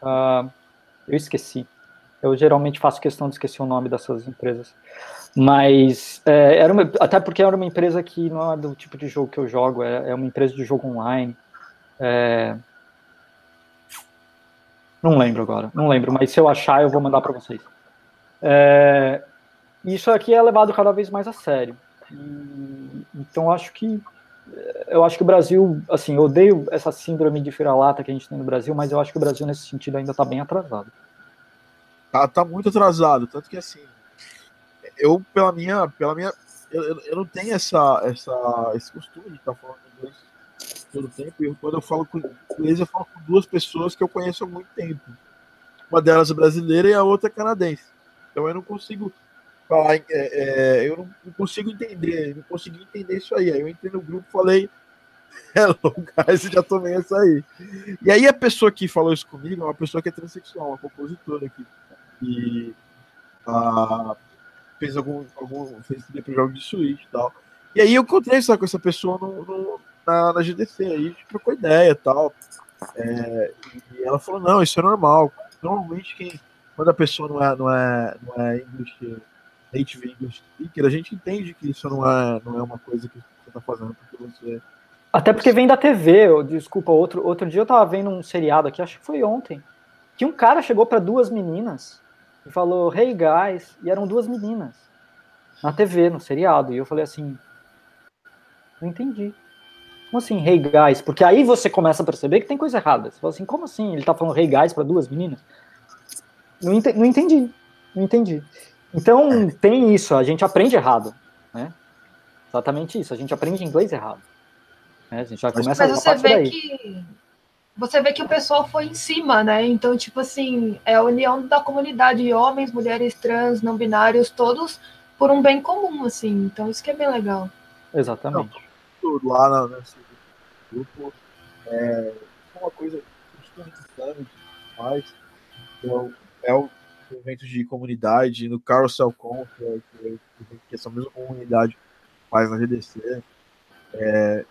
Uh, eu esqueci. Eu geralmente faço questão de esquecer o nome dessas empresas. Mas, é, era uma, até porque era uma empresa que não é do tipo de jogo que eu jogo, é, é uma empresa de jogo online. É, não lembro agora, não lembro, mas se eu achar eu vou mandar para vocês. É, isso aqui é levado cada vez mais a sério. Então acho que eu acho que o Brasil, assim, eu odeio essa síndrome de vira-lata que a gente tem no Brasil, mas eu acho que o Brasil nesse sentido ainda está bem atrasado. Tá, tá muito atrasado, tanto que assim, eu pela minha, pela minha, eu, eu não tenho essa, essa, esse costume de estar falando inglês todo tempo. E quando eu falo com inglês, eu falo com duas pessoas que eu conheço há muito tempo. Uma delas é brasileira e a outra é canadense. Então eu não consigo falar, é, é, eu não, consigo entender, não consegui entender isso aí. Aí eu entrei no grupo falei, hello guys, já tomei essa aí. E aí a pessoa que falou isso comigo é uma pessoa que é transexual, uma compositora aqui. E fez algum, algum fez jogo de Switch e tal. E aí eu encontrei sabe, com essa pessoa no, no, na, na GDC, aí a gente trocou ideia e tal. É, e ela falou, não, isso é normal. Normalmente quem quando a pessoa não é, não é, não é English, native English speaker, a gente entende que isso não é, não é uma coisa que você está fazendo porque você. Até porque vem da TV, desculpa, outro, outro dia eu tava vendo um seriado aqui, acho que foi ontem, que um cara chegou para duas meninas e falou, hey guys, e eram duas meninas na TV, no seriado, e eu falei assim, não entendi. Como assim, hey guys? Porque aí você começa a perceber que tem coisa errada. Você fala assim, como assim? Ele tá falando hey guys para duas meninas? Não, ent não entendi. Não entendi. Então, tem isso, a gente aprende errado, né? Exatamente isso, a gente aprende inglês errado. Né? A gente já começa Mas você vê daí. que você vê que o pessoal foi em cima, né? Então, tipo assim, é a união da comunidade, homens, mulheres trans, não binários, todos por um bem comum, assim. Então, isso que é bem legal. Exatamente. Lá nesse grupo é uma coisa que a faz. Então, é o evento de comunidade, no Carousel Conf, que, é, que essa mesma comunidade faz na GDC. É,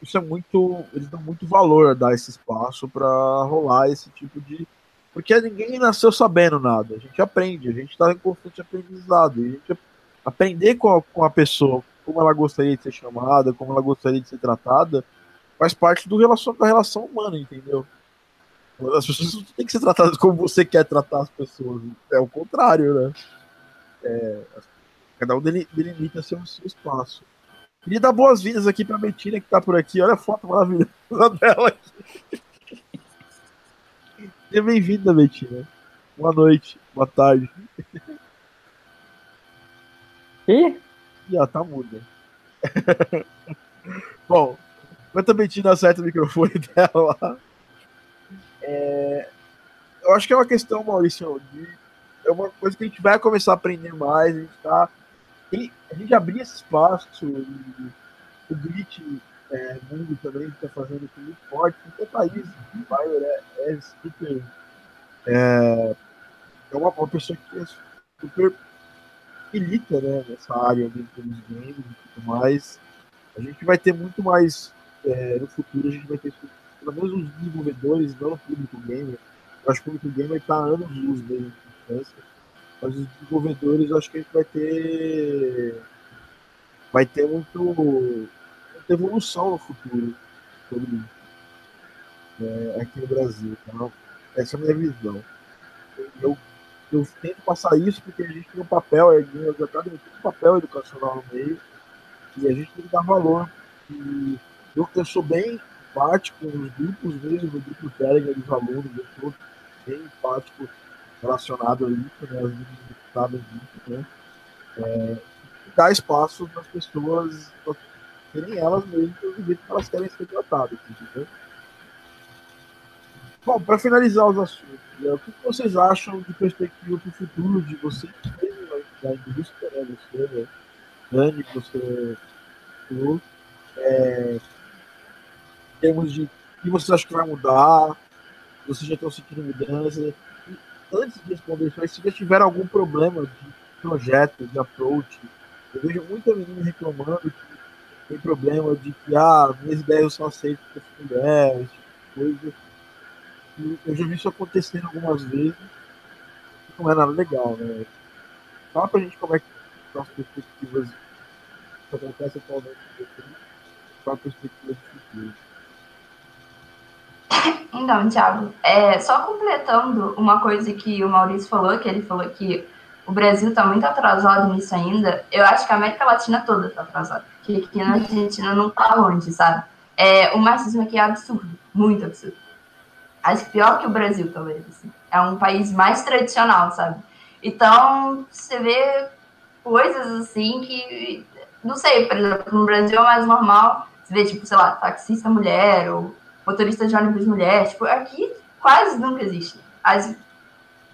isso é muito. Eles dão muito valor a dar esse espaço para rolar esse tipo de. Porque ninguém nasceu sabendo nada. A gente aprende, a gente está em constante aprendizado. A gente aprender com a, com a pessoa como ela gostaria de ser chamada, como ela gostaria de ser tratada, faz parte do relação, da relação humana, entendeu? As pessoas não têm que ser tratadas como você quer tratar as pessoas. É o contrário, né? É, cada um delimita seu, seu espaço. Queria dar boas-vindas aqui para a Betina que está por aqui. Olha a foto maravilhosa dela aqui. Seja bem-vinda, Betina. Boa noite, boa tarde. E? E ela tá muda. Bom, enquanto a Betina acerta o microfone dela é, eu acho que é uma questão, Maurício, de, é uma coisa que a gente vai começar a aprender mais, a gente tá. a gente abrir esse espaço, o Grit é, mundo também está fazendo isso muito forte. Qualquer país, o Bayer é, é super. É, é uma, uma pessoa que é super milita né, nessa área dentro dos games e tudo mais. A gente vai ter muito mais é, no futuro, a gente vai ter pelo menos os desenvolvedores, não o público gamer. Eu acho que o público gamer está anos luz mesmo de distância. Mas os desenvolvedores, eu acho que a gente vai ter. Vai ter muito, muita evolução no futuro sobre é, aqui no Brasil. Tá? Essa é a minha visão. Eu eu tento passar isso porque a gente tem um papel, a já tem um papel educacional no meio e a gente tem que dar valor. E eu, eu sou bem empático nos grupos mesmo, no grupo Telegram dos alunos, eu sou bem empático relacionado a isso, né, as meninas sabem disso, né, é, dar espaço para as pessoas serem elas mesmas do jeito que elas querem ser tratadas, entendeu? Bom, para finalizar os assuntos, né, o que vocês acham de perspectiva para o futuro de vocês da indústria, né? Você, né? Dani, você falou, é, em termos de o que vocês acham que vai mudar, vocês já estão sentindo mudança. E antes de responder isso, se já tiveram algum problema de projeto, de approach, eu vejo muita menina reclamando que tem problema de que ah, minhas ideias eu aceito porque mulher, esse tipo de eu já vi isso acontecendo algumas vezes. Não é nada legal, né? Fala pra gente como é que são as perspectivas que acontece atualmente qual a perspectiva de futuro. Então, Thiago, é, só completando uma coisa que o Maurício falou, que ele falou que o Brasil está muito atrasado nisso ainda, eu acho que a América Latina toda está atrasada, porque aqui na Argentina não está longe, sabe? É, o marxismo aqui é absurdo, muito absurdo acho que pior que o Brasil, talvez. Assim. É um país mais tradicional, sabe? Então, você vê coisas assim que, não sei, por exemplo, no Brasil é mais normal, você vê, tipo, sei lá, taxista mulher ou motorista de ônibus mulher, tipo, aqui quase nunca existe. As,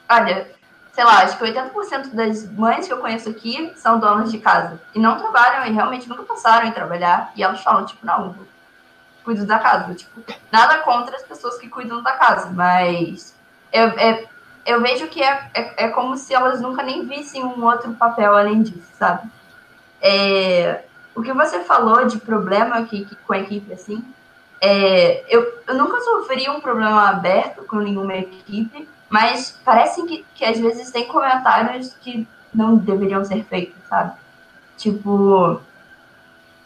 olha, sei lá, acho que 80% das mães que eu conheço aqui são donas de casa e não trabalham e realmente nunca passaram em trabalhar e elas falam, tipo, não, cuido da casa. Tipo, nada contra as pessoas que cuidam da casa, mas eu, é, eu vejo que é, é, é, como se elas nunca nem vissem um outro papel além disso, sabe? É, o que você falou de problema aqui, com a equipe, assim, é, eu, eu nunca sofri um problema aberto com nenhuma equipe, mas parece que, que às vezes tem comentários que não deveriam ser feitos, sabe? Tipo,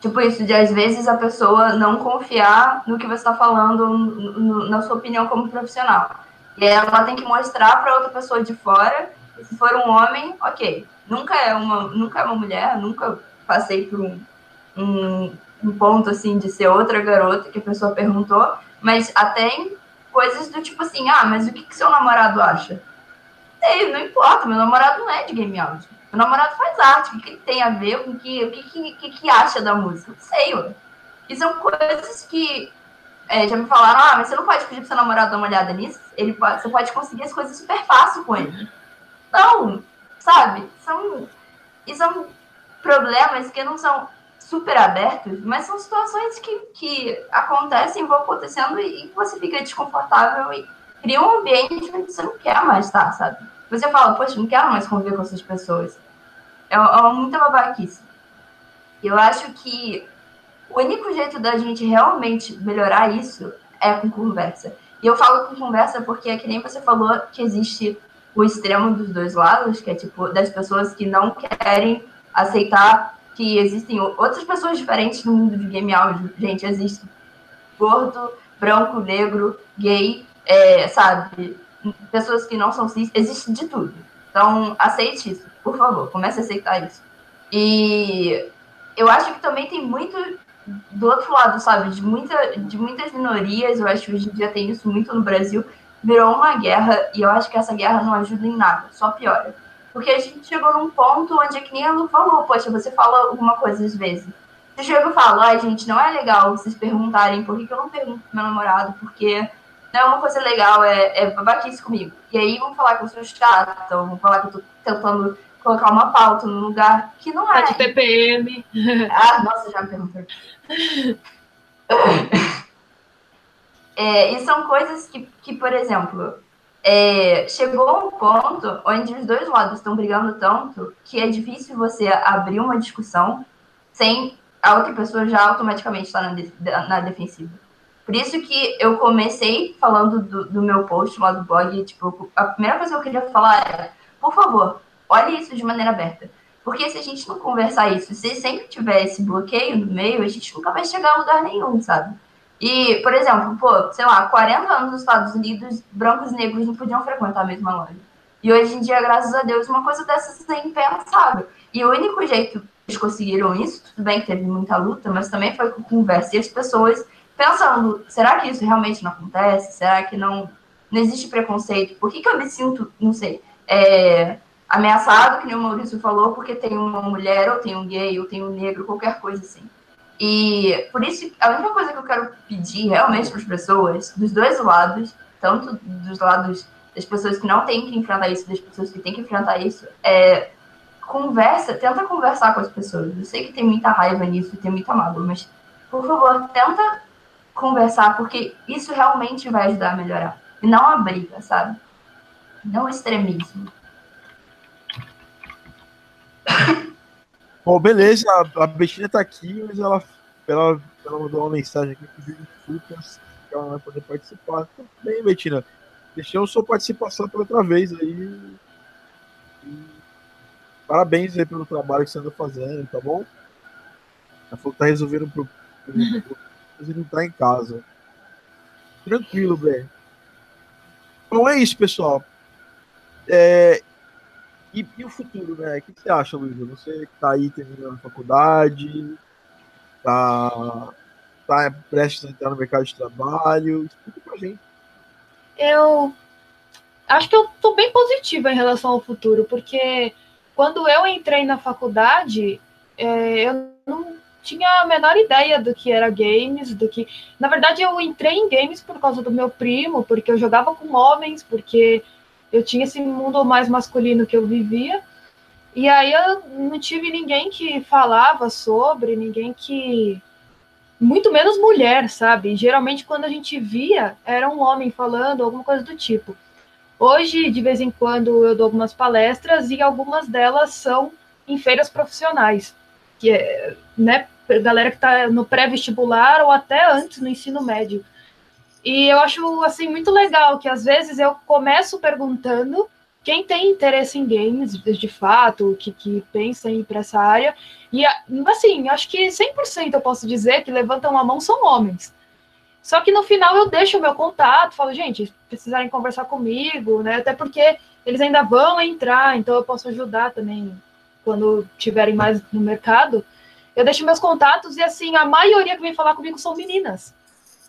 Tipo isso, de às vezes a pessoa não confiar no que você está falando, na sua opinião como profissional. E aí ela tem que mostrar para outra pessoa de fora. Se for um homem, ok. Nunca é uma, nunca é uma mulher, nunca passei por um, um, um ponto assim de ser outra garota que a pessoa perguntou, mas até em coisas do tipo assim, ah, mas o que, que seu namorado acha? Ei, não importa, meu namorado não é de game audio. Meu namorado faz arte, o que, ele tem a ver com que, o que, que, que, acha da música? Não sei, ué. E são coisas que é, já me falaram, ah, mas você não pode pedir pro seu namorado dar uma olhada nisso? Ele pode, você pode conseguir as coisas super fácil com ele. Não, sabe? São, e são problemas que não são super abertos, mas são situações que, que acontecem, vão acontecendo e você fica desconfortável e cria um ambiente onde você não quer mais estar, sabe? Você fala, poxa, não quero mais conviver com essas pessoas. É, é muita babaquice. Eu acho que o único jeito da gente realmente melhorar isso é com conversa. E eu falo com conversa porque é que nem você falou que existe o extremo dos dois lados, que é tipo das pessoas que não querem aceitar que existem outras pessoas diferentes no mundo de game áudio. Gente, existe gordo, branco, negro, gay, é, sabe? Pessoas que não são cis, existe de tudo. Então, aceite isso. Por favor, comece a aceitar isso. E eu acho que também tem muito do outro lado, sabe? De, muita, de muitas minorias, eu acho que hoje em dia tem isso muito no Brasil, virou uma guerra e eu acho que essa guerra não ajuda em nada, só piora. Porque a gente chegou num ponto onde é que nem a Lu falou, poxa, você fala alguma coisa às vezes. Você chega e fala, ai, gente, não é legal vocês perguntarem por que, que eu não pergunto pro meu namorado, porque não é uma coisa legal, é, é babaquice comigo. E aí vão falar que eu sou chata, vão falar que eu tô tentando colocar uma pauta num lugar que não é. Tá de TPM. Ah, nossa, já me perguntou. É, e são coisas que, que por exemplo, é, chegou um ponto onde os dois lados estão brigando tanto que é difícil você abrir uma discussão sem a outra pessoa já automaticamente estar na, na defensiva. Por isso que eu comecei falando do, do, meu post lá do blog, tipo, a primeira coisa que eu queria falar era, por favor, olhe isso de maneira aberta. Porque se a gente não conversar isso, se sempre tiver esse bloqueio no meio, a gente nunca vai chegar a lugar nenhum, sabe? E, por exemplo, pô, sei lá, 40 anos nos Estados Unidos, brancos e negros não podiam frequentar a mesma loja. E hoje em dia, graças a Deus, uma coisa dessas é impensável. E o único jeito que eles conseguiram isso, tudo bem que teve muita luta, mas também foi com conversa. E as pessoas pensando, será que isso realmente não acontece? Será que não, não existe preconceito? Por que, que eu me sinto, não sei, é, ameaçado, que nem o Maurício falou, porque tem uma mulher, ou tem um gay, ou tem um negro, qualquer coisa assim. E por isso, a única coisa que eu quero pedir realmente para as pessoas, dos dois lados, tanto dos lados das pessoas que não têm que enfrentar isso, das pessoas que têm que enfrentar isso, é conversa, tenta conversar com as pessoas. Eu sei que tem muita raiva nisso, tem muita mágoa, mas por favor, tenta conversar, porque isso realmente vai ajudar a melhorar. E não a briga, sabe? Não o extremismo. Bom, beleza, a, Betina tá aqui, mas ela, ela, ela mandou uma mensagem aqui pedindo desculpas que ela não vai poder participar. Então, bem, Betina, deixamos sua participação pela outra vez aí. E parabéns aí pelo trabalho que você anda fazendo, tá bom? Ela falou que tá resolvendo problema, mas ele não tá em casa. Tranquilo, bem. Bom, é isso, pessoal. É, e, e, o futuro, né? O que você acha, Luísa? Você que tá aí terminando a faculdade, tá, tá prestes a entrar no mercado de trabalho. Explica pra gente. Eu acho que eu tô bem positiva em relação ao futuro, porque quando eu entrei na faculdade, é, eu não tinha a menor ideia do que era games, do que. Na verdade, eu entrei em games por causa do meu primo, porque eu jogava com homens, porque eu tinha esse mundo mais masculino que eu vivia. E aí eu não tive ninguém que falava sobre, ninguém que. Muito menos mulher, sabe? Geralmente quando a gente via, era um homem falando, alguma coisa do tipo. Hoje, de vez em quando, eu dou algumas palestras e algumas delas são em feiras profissionais, que é, né, galera que está no pré-vestibular ou até antes no ensino médio. E eu acho assim muito legal que às vezes eu começo perguntando quem tem interesse em games, de fato, que, que pensa em ir para essa área. E assim, acho que 100% eu posso dizer que levantam a mão são homens. Só que no final eu deixo o meu contato, falo, gente, precisarem conversar comigo, né? Até porque eles ainda vão entrar, então eu posso ajudar também quando tiverem mais no mercado. Eu deixo meus contatos e assim, a maioria que vem falar comigo são meninas.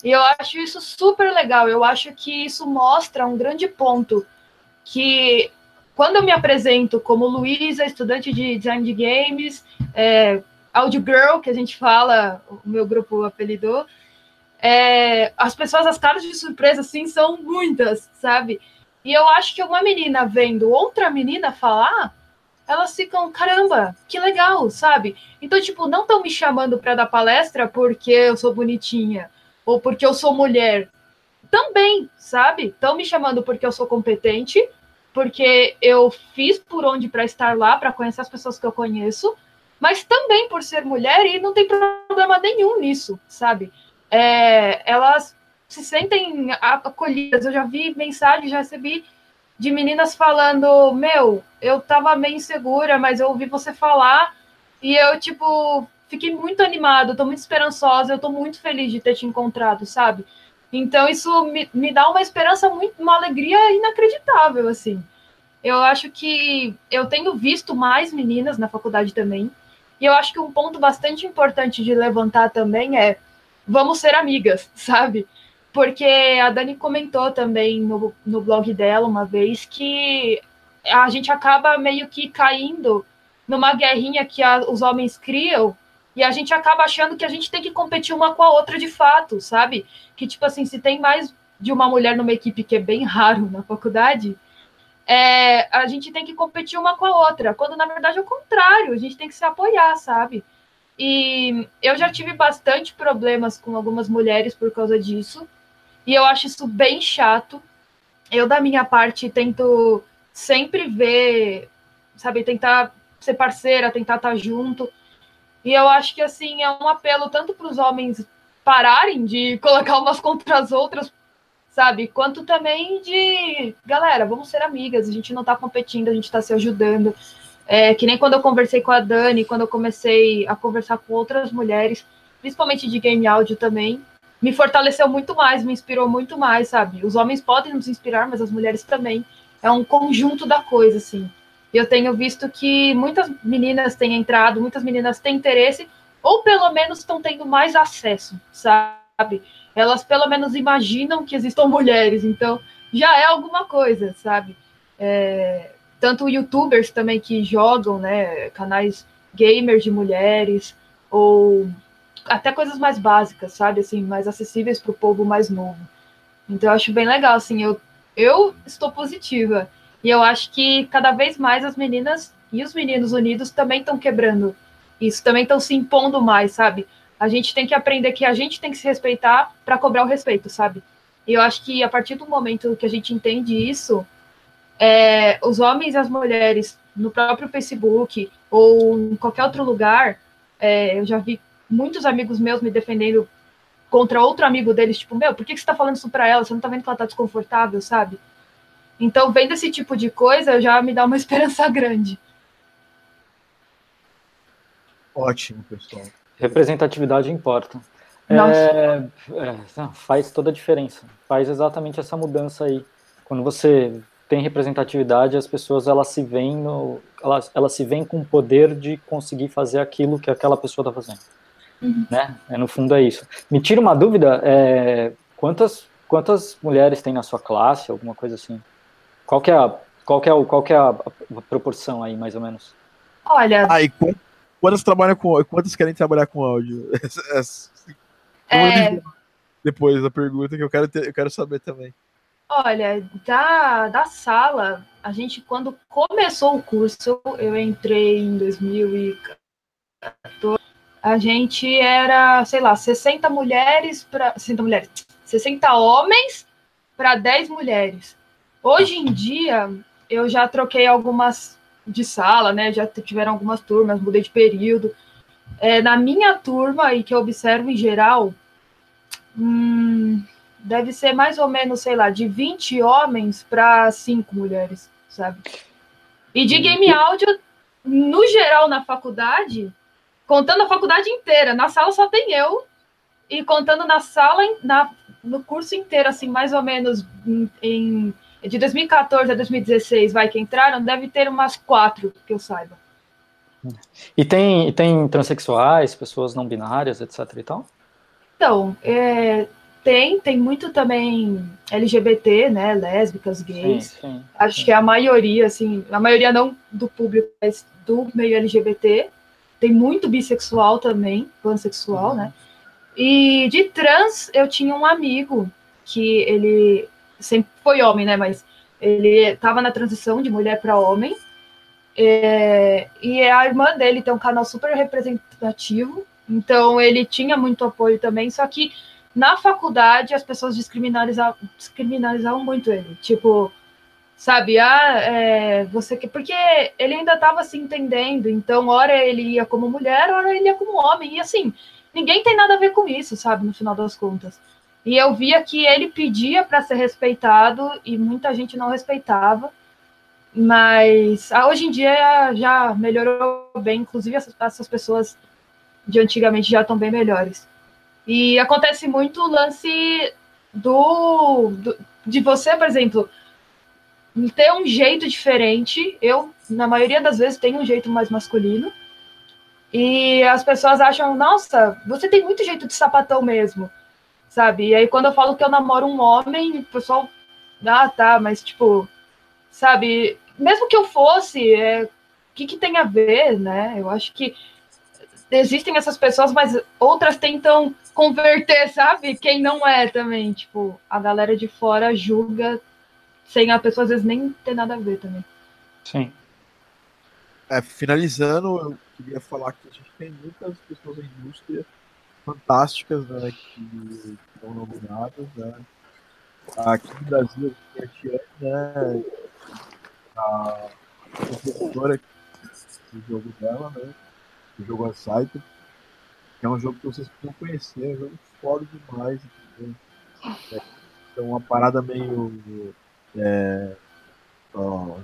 E eu acho isso super legal. Eu acho que isso mostra um grande ponto que quando eu me apresento como Luísa, estudante de design de games, é, Audio Girl, que a gente fala, o meu grupo apelidou, é, as pessoas, as caras de surpresa, assim, são muitas, sabe? E eu acho que uma menina vendo outra menina falar, elas ficam, caramba, que legal, sabe? Então, tipo, não estão me chamando para dar palestra porque eu sou bonitinha ou porque eu sou mulher. Também, sabe? Estão me chamando porque eu sou competente, porque eu fiz por onde para estar lá, para conhecer as pessoas que eu conheço, mas também por ser mulher e não tem problema nenhum nisso, sabe? É, elas se sentem acolhidas. Eu já vi mensagens, já recebi de meninas falando: Meu, eu tava meio insegura, mas eu ouvi você falar e eu, tipo, fiquei muito animado, tô muito esperançosa, eu tô muito feliz de ter te encontrado, sabe? Então isso me, me dá uma esperança muito, uma alegria inacreditável, assim. Eu acho que eu tenho visto mais meninas na faculdade também, e eu acho que um ponto bastante importante de levantar também é vamos ser amigas, sabe? Porque a Dani comentou também no, no blog dela uma vez que a gente acaba meio que caindo numa guerrinha que a, os homens criam e a gente acaba achando que a gente tem que competir uma com a outra de fato, sabe? Que, tipo assim, se tem mais de uma mulher numa equipe, que é bem raro na faculdade, é, a gente tem que competir uma com a outra, quando na verdade é o contrário, a gente tem que se apoiar, sabe? E eu já tive bastante problemas com algumas mulheres por causa disso. E eu acho isso bem chato. Eu, da minha parte, tento sempre ver, sabe, tentar ser parceira, tentar estar junto. E eu acho que, assim, é um apelo tanto para os homens pararem de colocar umas contra as outras, sabe? Quanto também de, galera, vamos ser amigas, a gente não está competindo, a gente está se ajudando. É, que nem quando eu conversei com a Dani, quando eu comecei a conversar com outras mulheres, principalmente de game áudio também, me fortaleceu muito mais, me inspirou muito mais, sabe? Os homens podem nos inspirar, mas as mulheres também. É um conjunto da coisa, assim. Eu tenho visto que muitas meninas têm entrado, muitas meninas têm interesse, ou pelo menos estão tendo mais acesso, sabe? Elas pelo menos imaginam que existam mulheres, então já é alguma coisa, sabe? É, tanto youtubers também que jogam, né, canais gamers de mulheres, ou até coisas mais básicas, sabe, assim, mais acessíveis para o povo mais novo. Então eu acho bem legal, assim, eu, eu estou positiva. E eu acho que cada vez mais as meninas e os meninos unidos também estão quebrando isso, também estão se impondo mais, sabe? A gente tem que aprender que a gente tem que se respeitar para cobrar o respeito, sabe? E eu acho que a partir do momento que a gente entende isso, é, os homens e as mulheres no próprio Facebook ou em qualquer outro lugar, é, eu já vi muitos amigos meus me defendendo contra outro amigo deles, tipo, meu, por que, você tá falando isso pra ela? Você não tá vendo que ela tá desconfortável, sabe? Então, vendo esse tipo de coisa, já me dá uma esperança grande. Ótimo, pessoal. Representatividade importa. É, é, faz toda a diferença. Faz exatamente essa mudança aí. Quando você tem representatividade, as pessoas elas se veem no, elas, elas se veem com o poder de conseguir fazer aquilo que aquela pessoa está fazendo. Uhum. Né? É, no fundo é isso. Me tira uma dúvida, é, quantas, quantas mulheres tem na sua classe, alguma coisa assim? Qual que é a, qual que é, o, qual que é a, a proporção aí, mais ou menos? Olha... Ah, e quantas trabalham com quantas querem trabalhar com áudio? é... Depois da pergunta que eu quero, ter, eu quero saber também. Olha, da, da sala, a gente, quando começou o curso, eu entrei em 2014, a gente era, sei lá, 60 mulheres para 60 mulheres, 60 homens para 10 mulheres. Hoje em dia, eu já troquei algumas de sala, né? Já tiveram algumas turmas, mudei de período. É, na minha turma, e que eu observo em geral, hum, deve ser mais ou menos, sei lá, de 20 homens para 5 mulheres, sabe? E de game áudio, no geral, na faculdade, contando a faculdade inteira, na sala só tem eu, e contando na sala, na, no curso inteiro, assim, mais ou menos em, em de 2014 a 2016, vai que entraram, deve ter umas quatro que eu saiba. E tem, tem transexuais, pessoas não binárias, etc e tal? Então, é, tem, tem muito também LGBT, né, lésbicas, gays. Sim, sim, Acho sim. que é a maioria, assim, a maioria não do público, mas do meio LGBT. Tem muito bissexual também, pansexual, uhum. né? E de trans, eu tinha um amigo que ele sempre foi homem, né, mas ele estava na transição de mulher para homem. É, e a irmã dele tem um canal super representativo, então ele tinha muito apoio também, só que na faculdade as pessoas descriminalizavam, muito ele. Tipo, sabe, ah, é, você que. Porque ele ainda estava se entendendo, então, hora ele ia como mulher, hora ele ia como homem. E assim, ninguém tem nada a ver com isso, sabe, no final das contas. E eu via que ele pedia para ser respeitado e muita gente não respeitava. Mas ah, hoje em dia já melhorou bem, inclusive essas, pessoas de antigamente já estão bem melhores. E acontece muito o lance do, do, de você, por exemplo, ter um jeito diferente. Eu, na maioria das vezes, tenho um jeito mais masculino. E as pessoas acham, nossa, você tem muito jeito de sapatão mesmo, sabe? E aí, quando eu falo que eu namoro um homem, o pessoal, ah, tá, mas tipo, sabe? Mesmo que eu fosse, é, o que, que tem a ver, né? Eu acho que existem essas pessoas, mas outras tentam converter, sabe? Quem não é também. Tipo, a galera de fora julga sem a pessoa às vezes nem ter nada a ver também. Sim. É, finalizando, queria falar que a gente tem muitas pessoas da indústria fantásticas, né, que estão nominadas, né. Aqui no Brasil, a Tiane, né, a professora do jogo dela, né, o jogo Unsighted, é um jogo que vocês precisam conhecer, é um jogo foda demais, entendeu? É uma parada meio. É, ó,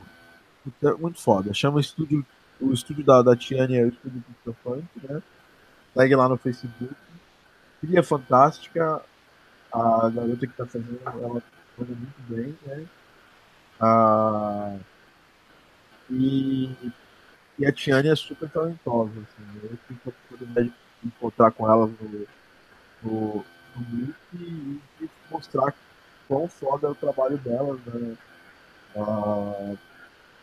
muito foda. Chama o estúdio, o estúdio da, da Tiane é o estúdio do Funk, né? Segue lá no Facebook. Trilha fantástica. A garota que tá fazendo, ela tá fazendo muito bem, né? Ah, e, e a Tiane é super talentosa. Assim, né? eu tive a oportunidade de encontrar com ela no, no, no e, e mostrar quão foda é o trabalho dela. Né? Ah,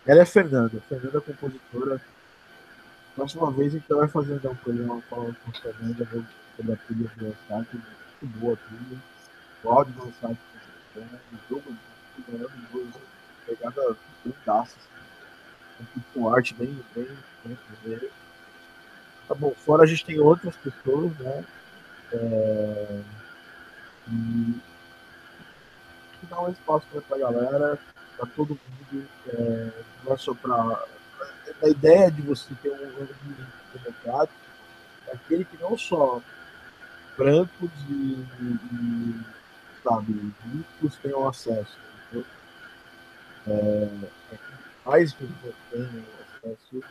ela é a Fernanda, a Fernanda é compositora. Próxima vez a gente vai fazer um programa com a Fernanda sobre a trilha do Lançate, muito boa trilha. O áudio do Lançate, o jogo ganhando pegada bem daça, assim, com arte bem, bem, bem, bem Tá bom, fora a gente tem outras pessoas, né? É... E dar um espaço para a galera, para todo mundo, é, não é só para. A ideia de você ter um ambiente democrático é aquele que não só brancos e, e sabe, ricos tenham acesso. É, é mais pessoas tenham acesso.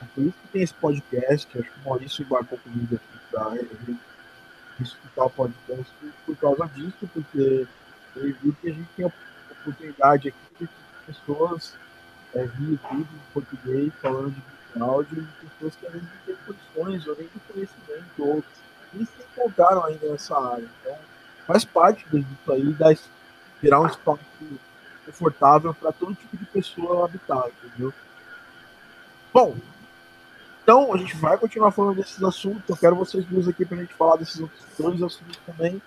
É por isso que tem esse podcast, acho que o Maurício embarcou comigo aqui para escutar o podcast por causa disso, porque ele viu que a gente tem a oportunidade aqui de pessoas é, via YouTube em português, falando de áudio, de pessoas que às vezes não têm condições ou nem de conhecimento, ou nem se encontraram ainda nessa área. Então, faz parte disso aí, da, virar um espaço confortável para todo tipo de pessoa habitar, entendeu? Bom, então a gente vai continuar falando desses assuntos. Eu quero vocês duas aqui para a gente falar desses outros dois assuntos também.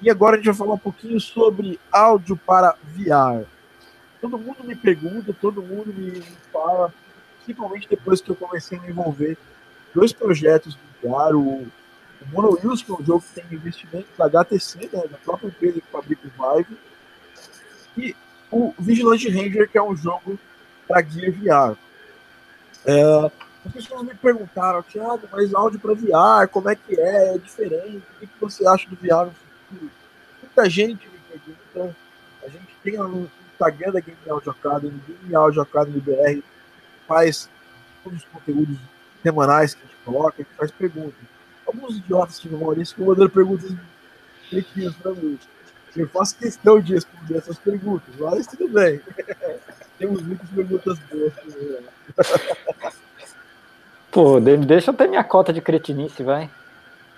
E agora a gente vai falar um pouquinho sobre áudio para VR. Todo mundo me pergunta, todo mundo me fala, principalmente depois que eu comecei a me envolver dois projetos do VR, o, o Mono Wheels, que é um jogo que tem investimento da HTC, né, da própria empresa que fabrica o Vive, e o Vigilante Ranger, que é um jogo para guia VR. É, as pessoas me perguntaram, Thiago, mas áudio para VR, como é que é? É diferente? O que você acha do VR no Muita gente me pergunta. A gente tem no Instagram da Game Audio Academy, Game Audio Academy BR, faz todos os conteúdos semanais que a gente coloca, gente faz perguntas. Alguns idiotas tipo Maurício que mandando perguntas críticas para mim. Eu faço questão de responder essas perguntas, mas tudo bem. Temos muitas perguntas boas. Né? Pô, deixa eu ter minha cota de cretinice, vai.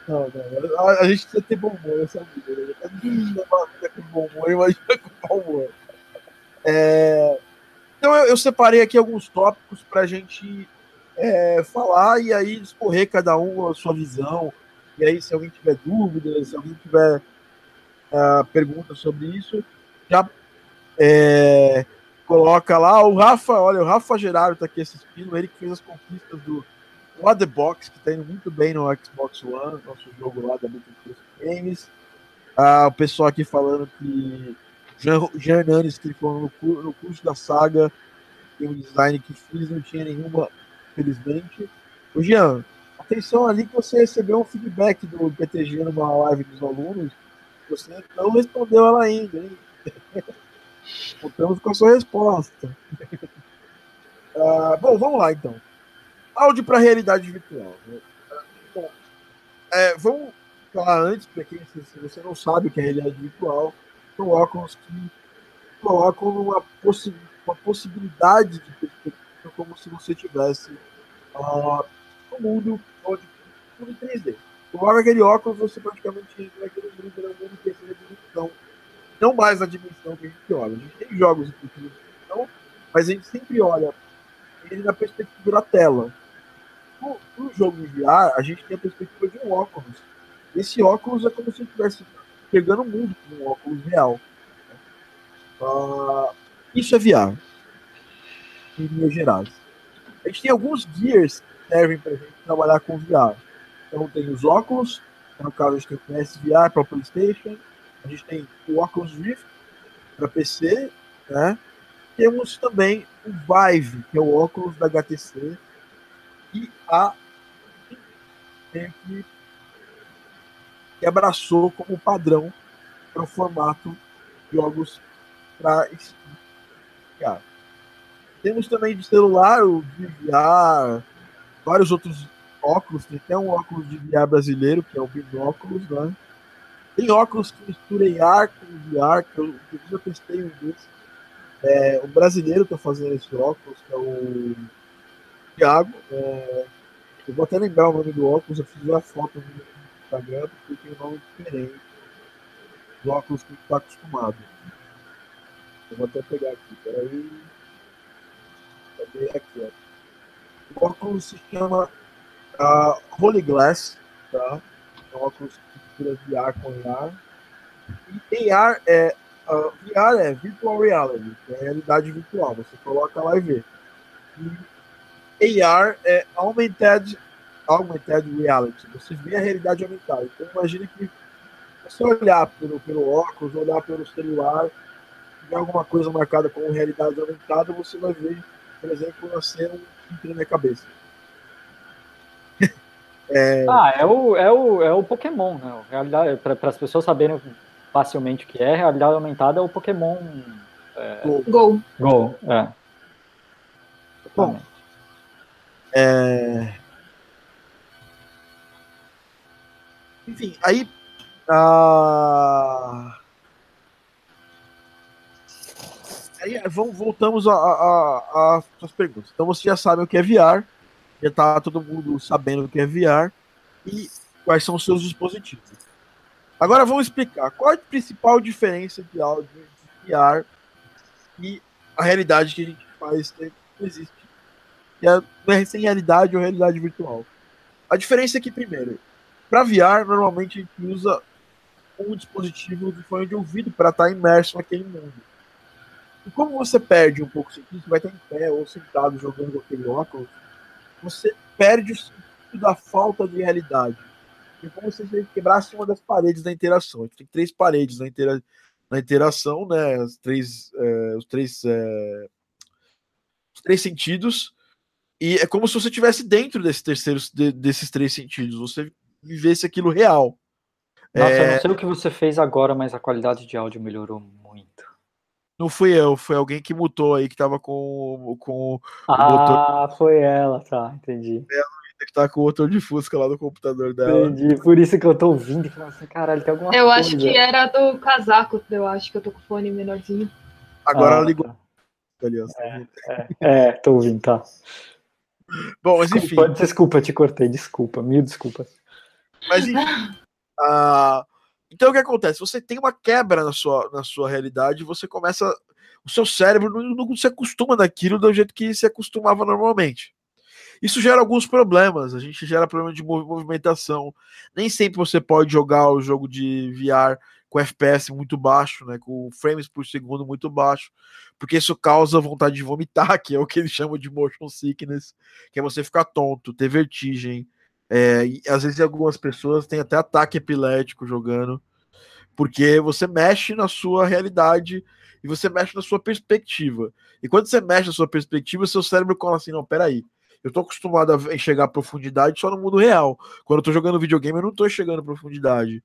Não, não. A, a gente precisa ter bom humor essa vida. Né? É com bom humor, imagina com bom humor. É... Então eu, eu, separei aqui alguns tópicos para a gente é, falar e aí discorrer cada um a sua visão. E aí, se alguém tiver dúvidas, se alguém tiver uh, perguntas sobre isso, já é, coloca lá. O Rafa, olha, o Rafa Gerardo está aqui assistindo, ele que fez as conquistas do o The Box, que está indo muito bem no Xbox One, nosso jogo lá da Multiplayer Games. Ah, o pessoal aqui falando que Jean, Jean Hernandes, que falou no, no curso da saga, tem um design que fiz, não tinha nenhuma, felizmente. O Jean, atenção ali que você recebeu um feedback do PTG numa live dos alunos, você não respondeu ela ainda, hein? Contamos com a sua resposta. ah, bom, vamos lá então áudio para realidade virtual. É, vamos falar antes, para quem se você não sabe o que é realidade virtual, são óculos que colocam uma, possi uma possibilidade de perspectiva como se você tivesse uh, um mundo onde tudo em 3D. Coloca aquele óculos, você praticamente entra naquele mundo, no mundo em terceira dimensão. Não mais a dimensão que a gente olha. A gente tem jogos em dimensão, mas a gente sempre olha ele na perspectiva da tela no, no jogo de VR, a gente tem a perspectiva de um óculos. Esse óculos é como se estivesse pegando o mundo com um óculos real. Uh, isso é VR, em linhas gerais. A gente tem alguns gears servem para a gente trabalhar com VR. Então tem os óculos, no caso a gente tem o PSVR para PlayStation, a gente tem o Oculus Rift para PC, né? Temos também o Vive, que é o óculos da HTC, e a que abraçou como padrão para o formato jogos para VR. Temos também de celular o VR, vários outros óculos, tem até um óculos de VR brasileiro, que é o binóculos, né? Tem óculos que misturam AR com VR, que eu, já testei um desses. É, o brasileiro está fazendo esse óculos, que é o Thiago. É, eu vou até lembrar o nome do óculos, eu fiz uma foto no Instagram, porque tem um nome diferente do óculos que está acostumado. Eu vou até pegar aqui, peraí. Cadê? Aqui, ó. O óculos se chama uh, Holy Glass, tá? É um óculos que mistura VR com AR. E AR é uh, VR é Virtual Reality, é realidade virtual. Você coloca lá e vê. E AR é Augmented, augmented Reality. Você vê a realidade aumentada. Então imagine que você olhar pelo, pelo óculos, olhar pelo celular, tiver alguma coisa marcada como realidade aumentada, você vai ver, por exemplo, que na minha cabeça. é... Ah, é o, é, o, é o Pokémon, né? Realidade, para as pessoas saberem facilmente o que é, realidade aumentada é o Pokémon é... Go. Go, é. Bom, é... Enfim, aí. Ah... Aí vamos, voltamos às perguntas. Então você já sabe o que é VR, já está todo mundo sabendo o que é VR e quais são os seus dispositivos. Agora vamos explicar qual é a principal diferença de áudio de VR e a realidade que a gente faz que existe. Que é sem realidade ou realidade virtual. A diferença é que, primeiro, para VR, normalmente a gente usa um dispositivo de fone de ouvido para estar tá imerso naquele mundo. E como você perde um pouco o sentido, você vai estar em pé ou sentado jogando aquele óculos, você perde o sentido da falta de realidade e como se você quebrasse uma das paredes da interação. A gente tem três paredes na, intera na interação, né? As três, é, os, três, é, os três sentidos. E é como se você estivesse dentro desse terceiro, de, desses três sentidos. Você vivesse aquilo real. Nossa, é... eu não sei o que você fez agora, mas a qualidade de áudio melhorou muito. Não fui eu, foi alguém que mutou aí, que tava com, com ah, o motor. Ah, foi ela, tá, entendi. Ela que tá com o motor de Fusca lá no computador dela. Entendi, por isso que eu tô ouvindo e falando assim, caralho, tem alguma eu coisa. Eu acho que era do casaco, eu acho que eu tô com o fone menorzinho. Agora ah, ela ligou. Tá. Ali, ó, é, é, é, tô ouvindo, tá. Bom, mas desculpa, enfim. Desculpa, te cortei, desculpa, mil desculpas. Mas enfim. uh, então o que acontece? Você tem uma quebra na sua, na sua realidade, você começa. O seu cérebro não, não se acostuma daquilo do jeito que se acostumava normalmente. Isso gera alguns problemas. A gente gera problema de movimentação. Nem sempre você pode jogar o jogo de VR com FPS muito baixo, né, com frames por segundo muito baixo, porque isso causa vontade de vomitar, que é o que eles chamam de motion sickness, que é você ficar tonto, ter vertigem. É, e às vezes algumas pessoas têm até ataque epilético jogando, porque você mexe na sua realidade e você mexe na sua perspectiva. E quando você mexe na sua perspectiva, seu cérebro fala assim: não, peraí, eu tô acostumado a enxergar profundidade só no mundo real. Quando eu tô jogando videogame, eu não tô enxergando profundidade.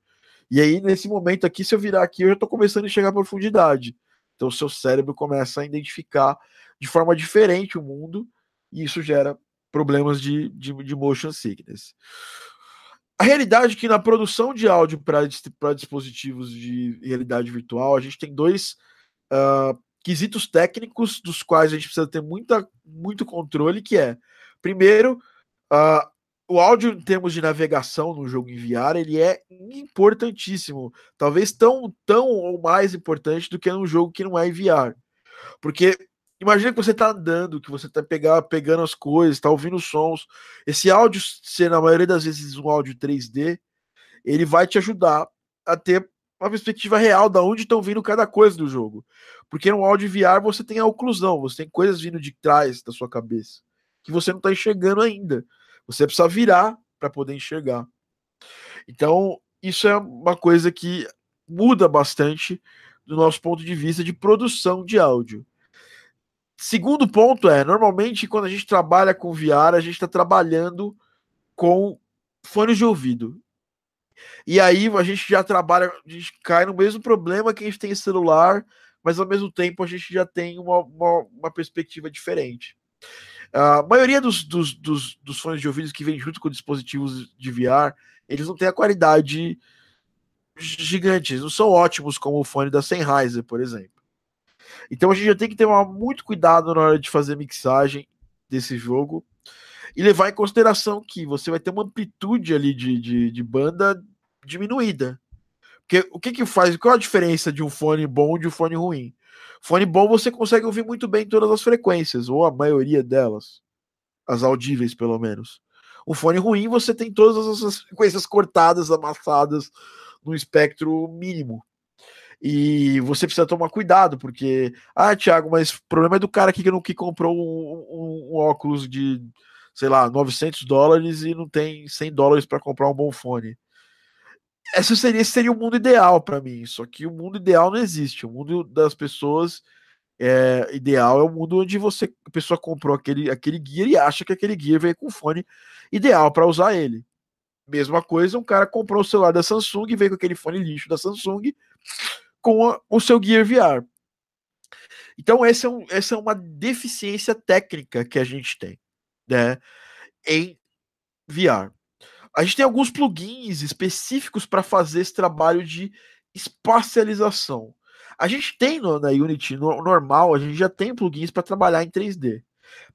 E aí, nesse momento aqui, se eu virar aqui, eu já tô começando a enxergar profundidade. Então, o seu cérebro começa a identificar de forma diferente o mundo, e isso gera problemas de, de, de motion sickness. A realidade é que na produção de áudio para dispositivos de realidade virtual, a gente tem dois uh, quesitos técnicos dos quais a gente precisa ter muita, muito controle, que é Primeiro, uh, o áudio em termos de navegação no jogo em VR, ele é importantíssimo. Talvez tão, tão ou mais importante do que num jogo que não é em VR. Porque imagina que você está andando, que você está pegar, pegando as coisas, está ouvindo sons. Esse áudio, ser na maioria das vezes um áudio 3D, ele vai te ajudar a ter uma perspectiva real da onde estão vindo cada coisa do jogo. Porque no áudio VR você tem a oclusão, você tem coisas vindo de trás da sua cabeça que você não está enxergando ainda. Você precisa virar para poder enxergar. Então, isso é uma coisa que muda bastante do nosso ponto de vista de produção de áudio. Segundo ponto é, normalmente quando a gente trabalha com VR, a gente está trabalhando com fones de ouvido. E aí a gente já trabalha, a gente cai no mesmo problema que a gente tem celular, mas ao mesmo tempo a gente já tem uma, uma, uma perspectiva diferente. A maioria dos, dos, dos, dos fones de ouvido que vem junto com dispositivos de VR, eles não têm a qualidade gigante, eles não são ótimos como o fone da Sennheiser, por exemplo. Então a gente já tem que ter muito cuidado na hora de fazer mixagem desse jogo e levar em consideração que você vai ter uma amplitude ali de, de, de banda diminuída. Porque o que que faz? Qual a diferença de um fone bom de um fone ruim? Fone bom você consegue ouvir muito bem todas as frequências, ou a maioria delas, as audíveis pelo menos. O fone ruim você tem todas as frequências cortadas, amassadas no espectro mínimo. E você precisa tomar cuidado, porque, ah, Thiago, mas o problema é do cara aqui que, não, que comprou um, um, um óculos de, sei lá, 900 dólares e não tem 100 dólares para comprar um bom fone. Esse seria, esse seria o mundo ideal para mim, só que o mundo ideal não existe. O mundo das pessoas é, ideal é o mundo onde você a pessoa comprou aquele, aquele gear e acha que aquele gear veio com fone ideal para usar ele. Mesma coisa, um cara comprou o celular da Samsung e veio com aquele fone lixo da Samsung com o seu Gear VR. Então, essa é, um, essa é uma deficiência técnica que a gente tem né, em VR. A gente tem alguns plugins específicos para fazer esse trabalho de espacialização. A gente tem no, na Unity no, normal, a gente já tem plugins para trabalhar em 3D.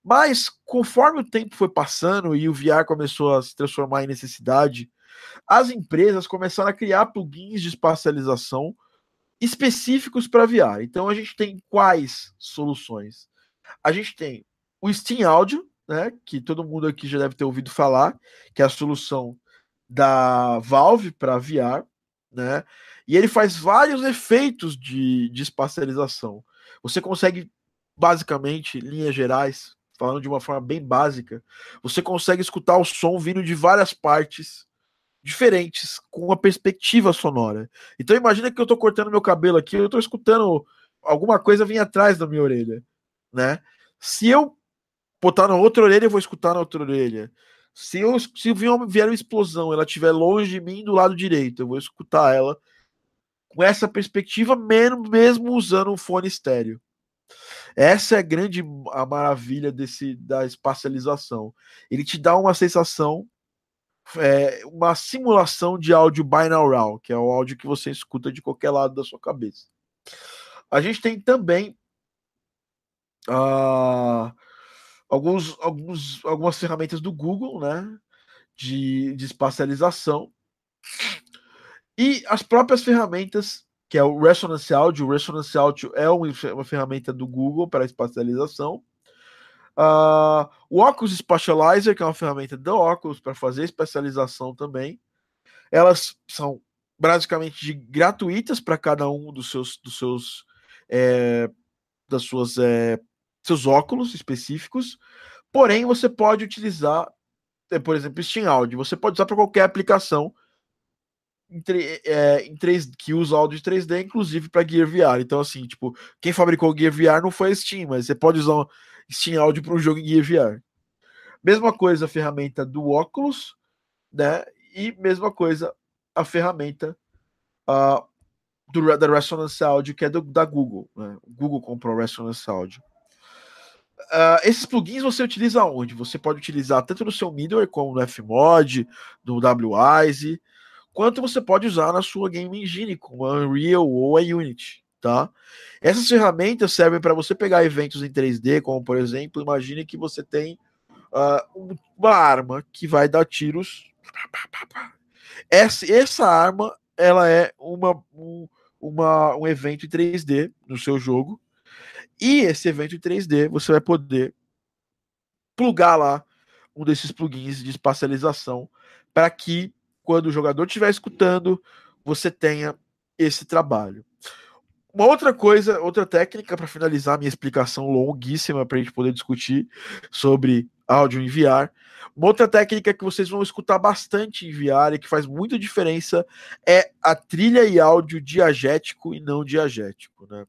Mas conforme o tempo foi passando e o VR começou a se transformar em necessidade, as empresas começaram a criar plugins de espacialização específicos para VR. Então a gente tem quais soluções? A gente tem o Steam Audio, né, que todo mundo aqui já deve ter ouvido falar, que é a solução da Valve para VR, né? E ele faz vários efeitos de, de espacialização. Você consegue, basicamente, linhas gerais, falando de uma forma bem básica, você consegue escutar o som vindo de várias partes diferentes, com uma perspectiva sonora. Então imagina que eu estou cortando meu cabelo aqui, eu estou escutando alguma coisa vir atrás da minha orelha, né? Se eu botar na outra orelha, eu vou escutar na outra orelha. Se, eu, se vier uma explosão, ela estiver longe de mim do lado direito, eu vou escutar ela com essa perspectiva, mesmo, mesmo usando um fone estéreo. Essa é a grande a maravilha desse da espacialização. Ele te dá uma sensação é, uma simulação de áudio binaural, que é o áudio que você escuta de qualquer lado da sua cabeça. A gente tem também uh, alguns, alguns, algumas ferramentas do Google, né, de, de espacialização, e as próprias ferramentas, que é o Resonance Audio. O Resonance Audio é uma, ferramenta do Google para espacialização. Uh, o Oculus Spatializer, que é uma ferramenta do Oculus para fazer especialização também. Elas são basicamente gratuitas para cada um dos seus, dos seus, é, das suas, é, seus óculos específicos. Porém, você pode utilizar, é, por exemplo, Steam Audio. Você pode usar para qualquer aplicação em, é, em 3, que usa áudio de 3D, inclusive para Gear VR. Então, assim, tipo, quem fabricou Gear VR não foi Steam, mas você pode usar Steam Audio para um jogo em Gear VR. Mesma coisa a ferramenta do óculos, né? E mesma coisa a ferramenta uh, do, da Resonance Audio, que é do, da Google. Né? Google comprou a Resonance Audio. Uh, esses plugins você utiliza onde? Você pode utilizar tanto no seu middleware, como no Fmod, no WISE, quanto você pode usar na sua game engine, como a Unreal ou a Unity tá? Essas ferramentas servem para você pegar eventos em 3D, como por exemplo, imagine que você tem uh, uma arma que vai dar tiros. Essa, essa arma ela é uma, um, uma, um evento em 3D no seu jogo. E esse evento em 3D você vai poder plugar lá um desses plugins de espacialização para que quando o jogador estiver escutando, você tenha esse trabalho. Uma outra coisa, outra técnica para finalizar minha explicação longuíssima para a gente poder discutir sobre áudio em VR. Uma outra técnica que vocês vão escutar bastante em VR e que faz muita diferença é a trilha e áudio diagético e não diagético, né?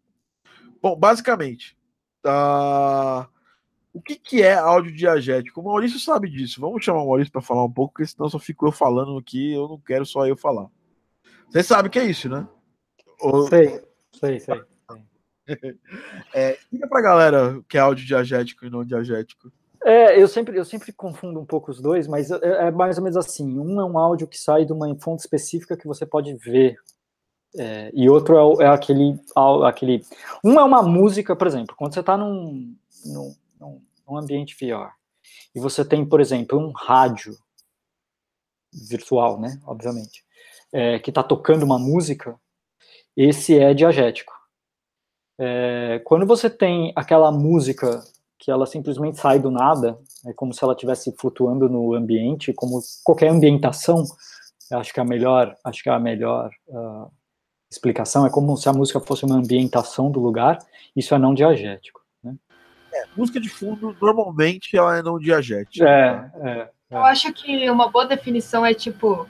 Bom, basicamente, uh, o que, que é áudio diagético? O Maurício sabe disso. Vamos chamar o Maurício para falar um pouco, porque senão só fico eu falando aqui, eu não quero só eu falar. Você sabe que é isso, né? Sei, sei, sei. é, explica pra galera o que é áudio diagético e não diagético. É, eu sempre, eu sempre confundo um pouco os dois, mas é, é, mais ou menos assim. Um é um áudio que sai de uma fonte específica que você pode ver. É, e outro é, é, aquele, aquele. Um é uma música, por exemplo, quando você está num, num, num ambiente VR e você tem, por exemplo, um rádio virtual, né? Obviamente, é, que está tocando uma música, esse é diagético. É, quando você tem aquela música que ela simplesmente sai do nada, é como se ela estivesse flutuando no ambiente, como qualquer ambientação, acho que a melhor, acho que a melhor uh, explicação é como se a música fosse uma ambientação do lugar, isso é não diagético. Né? É, música de fundo, normalmente, ela é não diagética. É, é, é. Eu acho que uma boa definição é, tipo,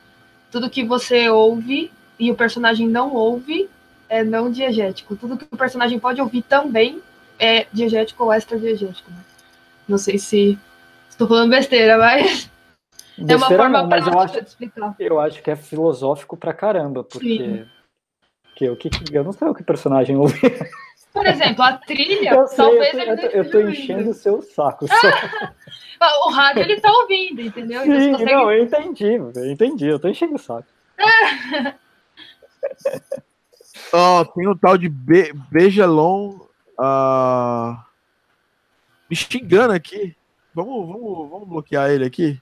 tudo que você ouve e o personagem não ouve é não diegético. Tudo que o personagem pode ouvir também é diegético ou extra-diegético. Né? Não sei se estou falando besteira, mas besteira é uma forma não, mas eu acho, de explicar. Eu acho que é filosófico pra caramba, porque, porque o que, eu não sei o que o personagem ouve. Por exemplo, a trilha, eu sei, talvez eu tô, ele Eu tô enchendo o seu saco. o rádio ele tá ouvindo, entendeu? Então, Sim, consegue... não, eu entendi, eu entendi, eu tô enchendo o saco. oh, tem um tal de Be Bejalon uh, me xingando aqui. Vamos, vamos, vamos bloquear ele aqui.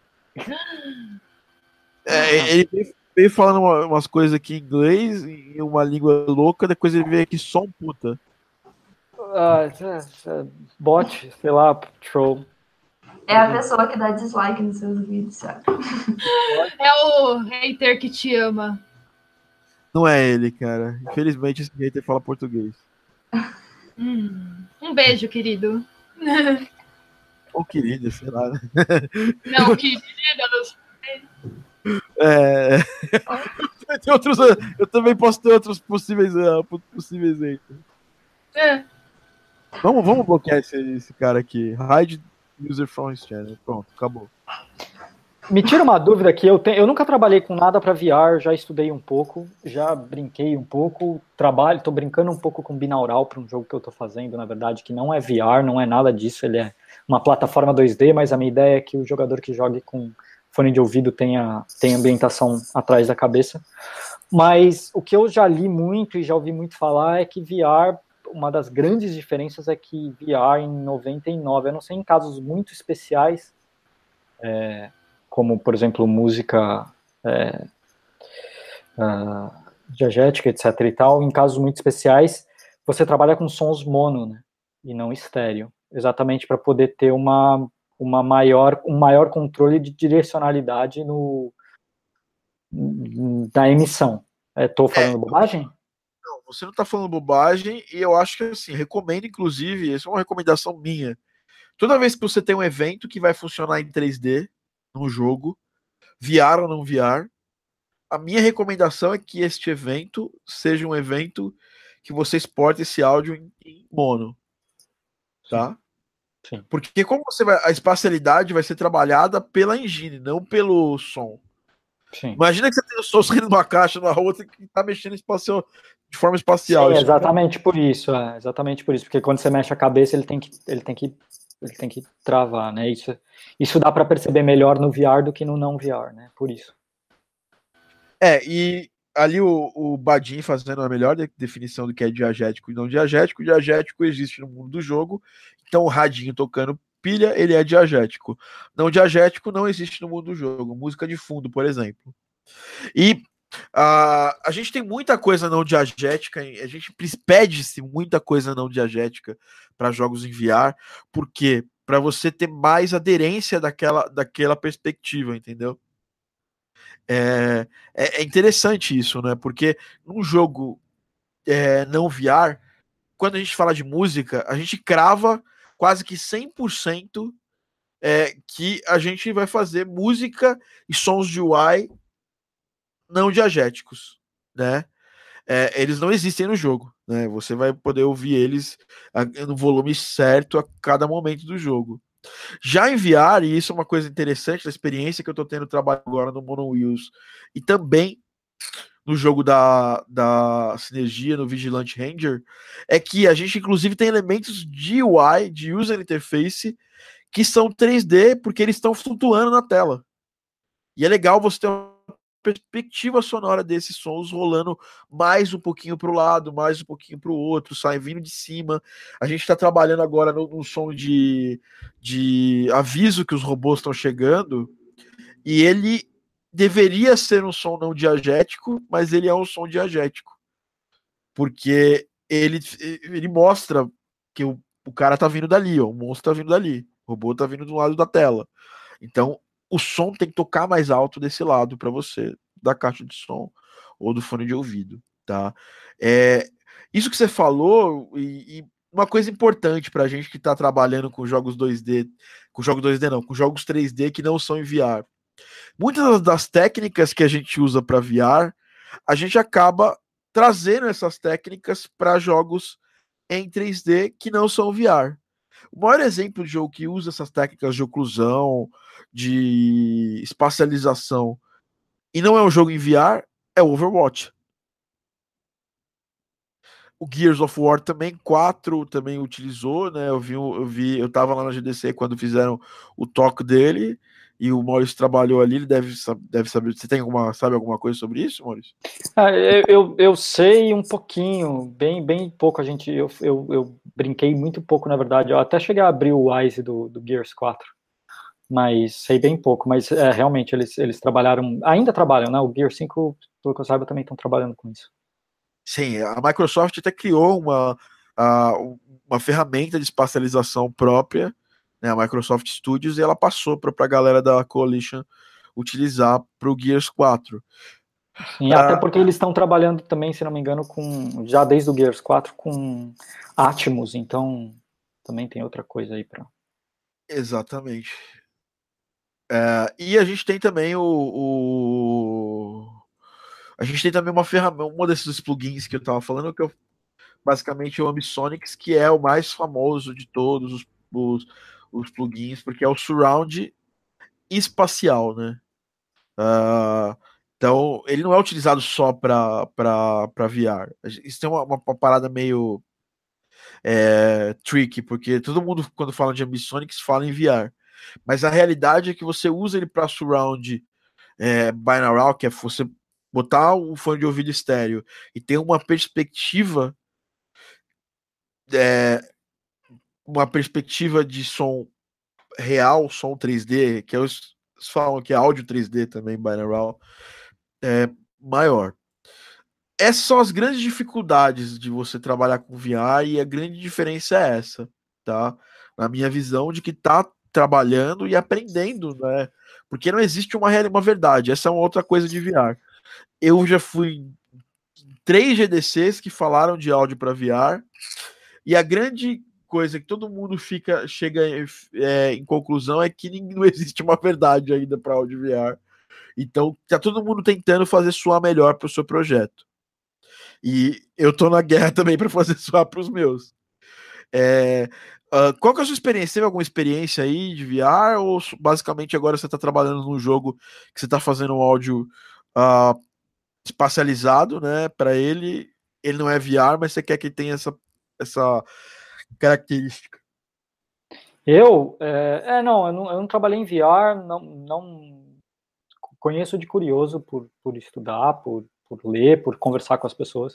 É, ele veio falando umas coisas aqui em inglês, em uma língua louca, depois ele veio aqui só um puta. Ah, é, é, bot, sei lá, troll. É a pessoa que dá dislike nos seus vídeos, sabe? É o hater que te ama. Não é ele, cara. Infelizmente esse hater fala português. Hum, um beijo, querido. Ou querida, sei lá. Não, querida, não sei. É... Tem outros, eu também posso ter outros possíveis, uh, possíveis. É. Vamos, vamos bloquear esse, esse cara aqui. Hide user from channel. Pronto, acabou. Me tira uma dúvida aqui, eu, eu nunca trabalhei com nada para VR, já estudei um pouco, já brinquei um pouco, trabalho, estou brincando um pouco com binaural para um jogo que eu estou fazendo, na verdade, que não é VR, não é nada disso, ele é uma plataforma 2D, mas a minha ideia é que o jogador que jogue com fone de ouvido tenha, tenha ambientação atrás da cabeça. Mas o que eu já li muito e já ouvi muito falar é que VR, uma das grandes diferenças é que VR em 99, eu não sei em casos muito especiais, é, como, por exemplo, música é, uh, diegética, etc. e tal, em casos muito especiais, você trabalha com sons mono, né, e não estéreo, exatamente para poder ter uma, uma maior, um maior controle de direcionalidade no, da emissão. Estou é, falando é, bobagem? Não, você não está falando bobagem, e eu acho que, assim, recomendo, inclusive, essa é uma recomendação minha, toda vez que você tem um evento que vai funcionar em 3D, no jogo, VR ou não VR. A minha recomendação é que este evento seja um evento que você exporte esse áudio em, em mono. Tá? Sim. Porque como você vai, a espacialidade vai ser trabalhada pela engine, não pelo som. Sim. Imagina que você tem o som saindo de uma caixa na outra que está mexendo espacial, de forma espacial. Sim, exatamente por isso, é, exatamente por isso, porque quando você mexe a cabeça ele tem que, ele tem que ele tem que travar, né? Isso, isso dá para perceber melhor no VR do que no não VR, né? Por isso. É, e ali o, o Badin fazendo a melhor definição do que é diagético e não diagético. Diagético existe no mundo do jogo, então o radinho tocando pilha, ele é diagético. Não diagético não existe no mundo do jogo. Música de fundo, por exemplo. E Uh, a gente tem muita coisa não diagética, a gente pede-se muita coisa não diagética para jogos em VR, porque para você ter mais aderência daquela, daquela perspectiva, entendeu? É, é, é interessante isso, né? Porque num jogo é, não VR, quando a gente fala de música, a gente crava quase que 100% é que a gente vai fazer música e sons de UI não diagéticos, né? É, eles não existem no jogo, né? Você vai poder ouvir eles no volume certo a cada momento do jogo. Já enviar, e isso é uma coisa interessante da experiência que eu estou tendo trabalho agora no Mono Wheels e também no jogo da, da Sinergia, no Vigilante Ranger, é que a gente inclusive tem elementos de UI, de User Interface, que são 3D porque eles estão flutuando na tela. E é legal você ter perspectiva sonora desses sons rolando mais um pouquinho para o lado, mais um pouquinho para o outro, sai vindo de cima. A gente está trabalhando agora no, no, som de, de aviso que os robôs estão chegando, e ele deveria ser um som não diagético, mas ele é um som diagético. Porque ele, ele mostra que o, o cara tá vindo dali, ó, o monstro tá vindo dali, o robô tá vindo do lado da tela. Então, o som tem que tocar mais alto desse lado para você, da caixa de som ou do fone de ouvido, tá? É, isso que você falou, e, e uma coisa importante para a gente que está trabalhando com jogos 2D, com jogos 2D não, com jogos 3D que não são em VR. Muitas das técnicas que a gente usa para VR, a gente acaba trazendo essas técnicas para jogos em 3D que não são VR. O maior exemplo de jogo que usa essas técnicas de oclusão, de espacialização, e não é um jogo em VR, é Overwatch. O Gears of War também, 4 também utilizou, né? Eu vi, eu vi, eu tava lá na GDC quando fizeram o toque dele, e o Maurício trabalhou ali, ele deve, deve saber. Você tem alguma, sabe alguma coisa sobre isso, Maurício? Ah, eu, eu sei um pouquinho, bem, bem pouco. A gente, eu, eu, eu brinquei muito pouco, na verdade. Eu até cheguei a abrir o Wise do, do Gears 4, mas sei bem pouco. Mas é, realmente eles, eles trabalharam, ainda trabalham, né? O Gears 5, pelo que eu saiba, também estão trabalhando com isso. Sim, a Microsoft até criou uma, uma ferramenta de espacialização própria né, a Microsoft Studios, e ela passou para a galera da Coalition utilizar para o Gears 4. Sim, ah, até porque eles estão trabalhando também, se não me engano, com já desde o Gears 4 com Atmos, então também tem outra coisa aí para. Exatamente. É, e a gente tem também o, o, a gente tem também uma ferramenta, um desses plugins que eu estava falando que eu basicamente o Ambisonics, que é o mais famoso de todos os, os os plugins, porque é o surround espacial, né? Uh, então, ele não é utilizado só para VR. Isso tem uma, uma, uma parada meio é, tricky, porque todo mundo, quando fala de Ambisonics, fala em VR. Mas a realidade é que você usa ele para surround é, binaural, que é você botar o fone de ouvido estéreo e ter uma perspectiva é, uma perspectiva de som real, som 3D, que eles falam que é áudio 3D também, binaural, é maior. Essas são as grandes dificuldades de você trabalhar com VR e a grande diferença é essa, tá? Na minha visão de que tá trabalhando e aprendendo, né? Porque não existe uma, uma verdade, essa é uma outra coisa de VR. Eu já fui três GDCs que falaram de áudio para VR e a grande coisa que todo mundo fica chega é, em conclusão é que não existe uma verdade ainda para áudio VR. Então, tá todo mundo tentando fazer soar melhor para o seu projeto. E eu tô na guerra também para fazer soar para os meus. É, uh, qual que é a sua experiência? Teve alguma experiência aí de VR? Ou basicamente agora você está trabalhando num jogo que você está fazendo um áudio uh, espacializado, né? Para ele, ele não é VR, mas você quer que tenha essa, essa característica? Eu, é, é não, eu não, eu não, trabalhei em VR, não, não conheço de curioso por, por estudar, por, por ler, por conversar com as pessoas.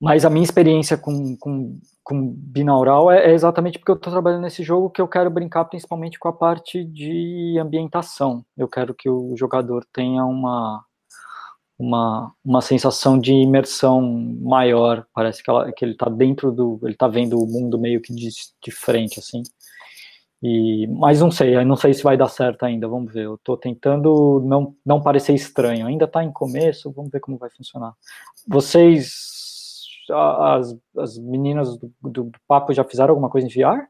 Mas a minha experiência com, com, com binaural é, é exatamente porque eu estou trabalhando nesse jogo que eu quero brincar principalmente com a parte de ambientação. Eu quero que o jogador tenha uma, uma, uma sensação de imersão maior. Parece que, ela, que ele está dentro do. Ele está vendo o mundo meio que de, de frente, assim. E, mas não sei, não sei se vai dar certo ainda, vamos ver. Eu estou tentando não, não parecer estranho. Ainda está em começo, vamos ver como vai funcionar. Vocês, as, as meninas do, do, do papo já fizeram alguma coisa em VR?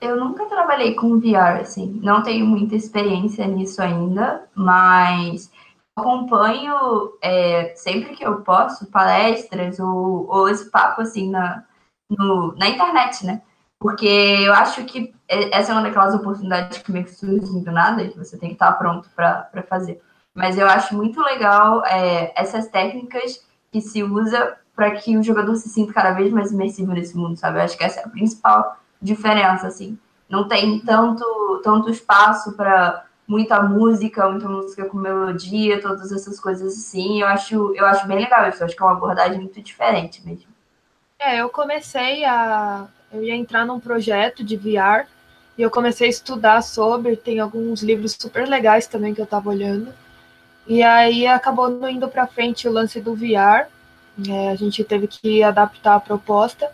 Eu nunca trabalhei com VR, assim, não tenho muita experiência nisso ainda, mas acompanho é, sempre que eu posso palestras ou, ou esse papo assim na, no, na internet, né? Porque eu acho que essa é uma daquelas oportunidades que meio que surgem do nada e que você tem que estar pronto para fazer. Mas eu acho muito legal é, essas técnicas que se usa para que o jogador se sinta cada vez mais imersivo nesse mundo, sabe? Eu acho que essa é a principal diferença, assim. Não tem tanto, tanto espaço para muita música, muita música com melodia, todas essas coisas assim. Eu acho, eu acho bem legal isso. Eu acho que é uma abordagem muito diferente mesmo. É, eu comecei a. Eu ia entrar num projeto de VR e eu comecei a estudar sobre. Tem alguns livros super legais também que eu estava olhando. E aí acabou não indo para frente o lance do VR. É, a gente teve que adaptar a proposta.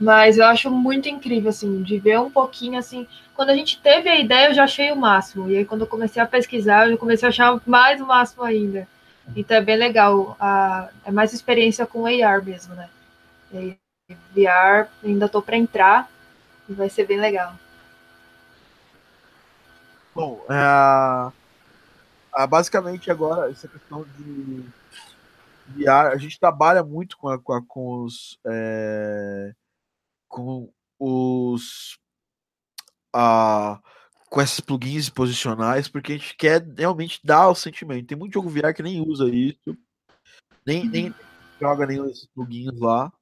Mas eu acho muito incrível, assim, de ver um pouquinho, assim. Quando a gente teve a ideia, eu já achei o máximo. E aí, quando eu comecei a pesquisar, eu comecei a achar mais o máximo ainda. Então, é bem legal. A, é mais experiência com AR mesmo, né? E VR, ainda tô para entrar. E vai ser bem legal. Bom, é, basicamente agora, essa questão de VR, a gente trabalha muito com, a, com, a, com os. É, com os a, com esses plugins posicionais, porque a gente quer realmente dar o sentimento. Tem muito jogo VR que nem usa isso, nem, nem uhum. joga nenhum desses plugins lá.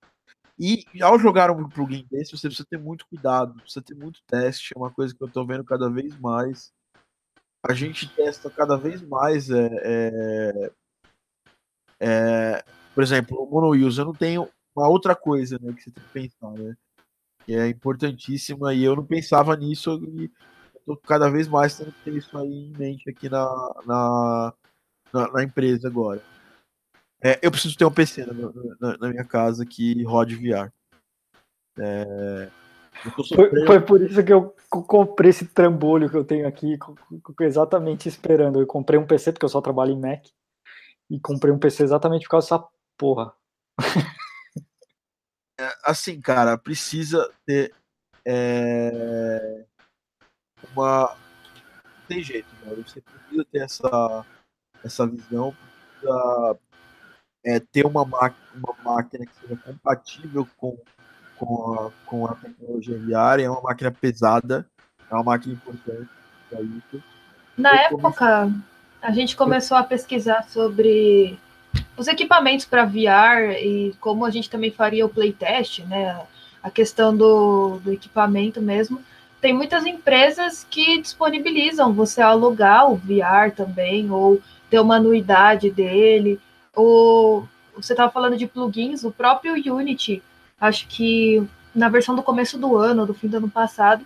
E ao jogar um plugin desse, você precisa ter muito cuidado, precisa ter muito teste, é uma coisa que eu estou vendo cada vez mais. A gente testa cada vez mais. É, é, é por exemplo, o Mono Use, eu não tenho uma outra coisa né, que você tem que pensar, né? que é importantíssima e eu não pensava nisso e estou cada vez mais tendo que ter isso aí em mente aqui na, na, na, na empresa agora. É, eu preciso ter um PC na, na, na, minha casa que rode VR. É, foi, foi, por isso que eu comprei esse trambolho que eu tenho aqui, exatamente esperando. Eu comprei um PC porque eu só trabalho em Mac e comprei um PC exatamente por causa dessa porra. É, assim, cara, precisa ter é, uma. Tem jeito, né? Você precisa ter essa, essa visão, precisa é, ter uma, uma máquina que seja compatível com, com, a, com a tecnologia VR. É uma máquina pesada, é uma máquina importante para isso. Na Eu época, comecei... a gente começou a pesquisar sobre os equipamentos para VR e como a gente também faria o playtest, né? A questão do, do equipamento mesmo. Tem muitas empresas que disponibilizam você alugar o VR também, ou ter uma anuidade dele. Ou você estava falando de plugins, o próprio Unity, acho que na versão do começo do ano, do fim do ano passado,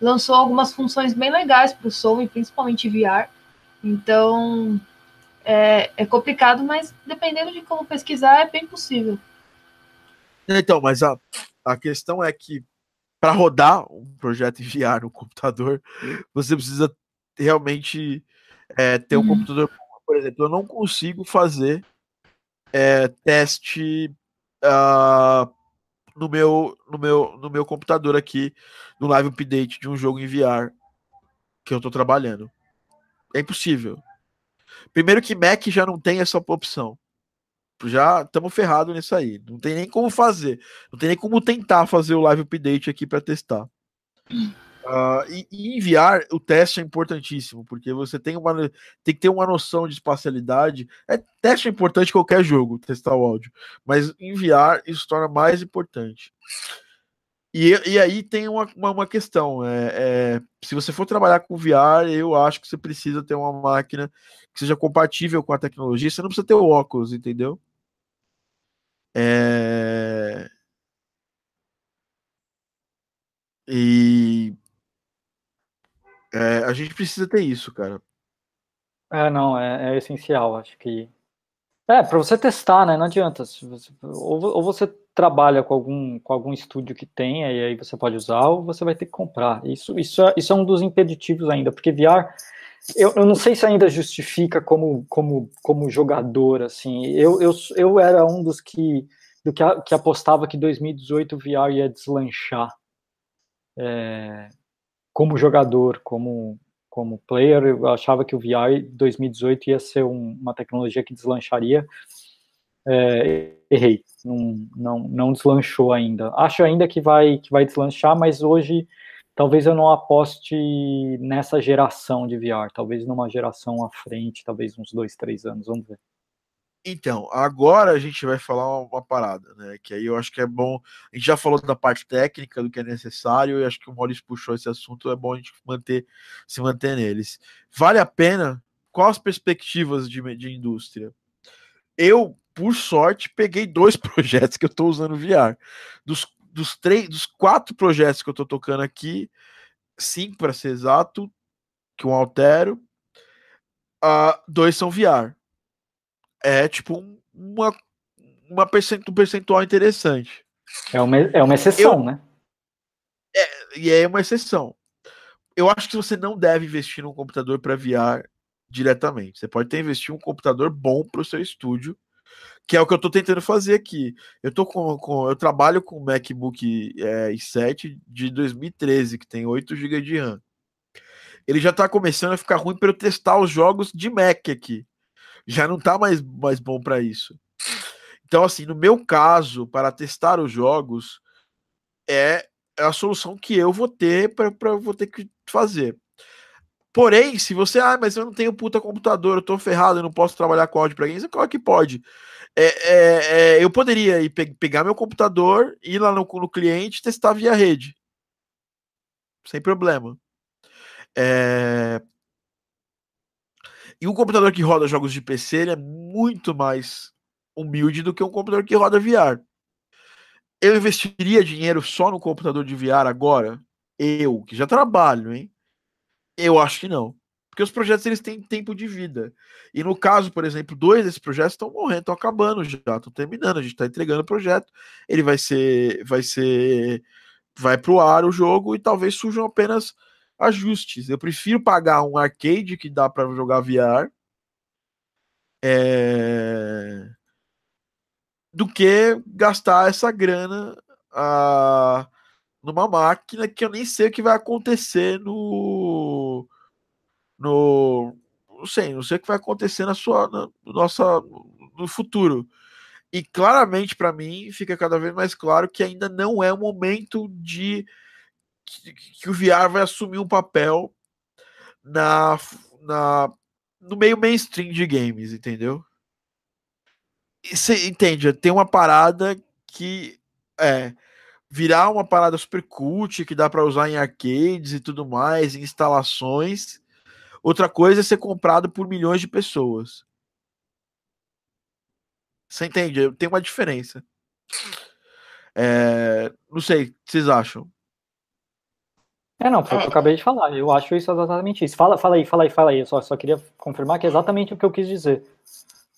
lançou algumas funções bem legais para o som e principalmente VR. Então, é, é complicado, mas dependendo de como pesquisar, é bem possível. Então, mas a, a questão é que para rodar um projeto enviar no computador, você precisa realmente é, ter um uhum. computador. Por exemplo, eu não consigo fazer é, teste uh, no, meu, no, meu, no meu computador aqui, no live update de um jogo em VR que eu estou trabalhando. É impossível. Primeiro que Mac já não tem essa opção. Já estamos ferrados nisso aí. Não tem nem como fazer. Não tem nem como tentar fazer o live update aqui para testar. Uh, e, e, enviar o teste é importantíssimo, porque você tem, uma, tem que ter uma noção de espacialidade. É, teste é importante em qualquer jogo, testar o áudio, mas enviar isso torna mais importante. E, e aí tem uma, uma, uma questão: é, é, se você for trabalhar com VR, eu acho que você precisa ter uma máquina que seja compatível com a tecnologia. Você não precisa ter o óculos, entendeu? É... E é, a gente precisa ter isso, cara. É, não, é, é essencial, acho que. É, para você testar, né? Não adianta. Você, ou, ou, você trabalha com algum, com algum estúdio que tenha e aí você pode usar, ou você vai ter que comprar. Isso, isso, é, isso é um dos impeditivos ainda, porque VR, eu, eu não sei se ainda justifica como, como, como jogador, assim. Eu, eu, eu era um dos que, do que, que apostava que 2018 o VR ia deslanchar. É, como jogador, como como player, eu achava que o VR 2018 ia ser um, uma tecnologia que deslancharia. É, errei, não, não, não deslanchou ainda. Acho ainda que vai, que vai deslanchar, mas hoje talvez eu não aposte nessa geração de VR, talvez numa geração à frente, talvez uns dois, três anos, vamos ver. Então, agora a gente vai falar uma, parada, né? Que aí eu acho que é bom. A gente já falou da parte técnica, do que é necessário, e acho que o Maurício puxou esse assunto, é bom a gente manter, se manter neles. Vale a pena? Quais as perspectivas de, de indústria? Eu, por sorte, peguei dois projetos que eu estou usando VR. Dos, dos, três, dos quatro projetos que eu estou tocando aqui, cinco para ser exato, que eu altero, uh, dois são VR é tipo uma, uma percentual, um percentual interessante. É uma, é uma exceção, Eu, né? É, e é uma exceção. Eu acho que você não deve investir num computador para VR diretamente. Você pode ter investir um computador bom para o seu estúdio, que é o que eu estou tentando fazer aqui. Eu tô com, com eu trabalho com MacBook é, i7 de 2013 que tem 8 GB de RAM. Ele já está começando a ficar ruim para eu testar os jogos de Mac aqui já não tá mais, mais bom para isso. Então, assim, no meu caso, para testar os jogos, é a solução que eu vou ter para vou ter que fazer. Porém, se você, ah, mas eu não tenho puta computador, eu tô ferrado, eu não posso trabalhar com áudio para games, claro que pode. É, é, é, eu poderia ir pe pegar meu computador, ir lá no, no cliente testar via rede. Sem problema. É, e um computador que roda jogos de PC ele é muito mais humilde do que um computador que roda VR. Eu investiria dinheiro só no computador de VR agora? Eu, que já trabalho, hein? Eu acho que não. Porque os projetos eles têm tempo de vida. E no caso, por exemplo, dois desses projetos estão morrendo, estão acabando já, estão terminando, a gente está entregando o projeto. Ele vai ser. Vai ser. Vai pro ar o jogo e talvez surjam apenas ajustes. Eu prefiro pagar um arcade que dá para jogar VR é... do que gastar essa grana a... numa máquina que eu nem sei o que vai acontecer no no não sei, não sei o que vai acontecer na sua na, nossa no futuro. E claramente para mim fica cada vez mais claro que ainda não é o momento de que, que o VR vai assumir um papel na, na no meio mainstream de games, entendeu? E você entende? Tem uma parada que é virar uma parada super cult que dá para usar em arcades e tudo mais, em instalações. Outra coisa é ser comprado por milhões de pessoas. Você entende? Tem uma diferença. É, não sei, o que vocês acham? É, não, foi o que eu é. acabei de falar. Eu acho isso exatamente isso. Fala, fala aí, fala aí, fala aí. Eu só, só queria confirmar que é exatamente o que eu quis dizer.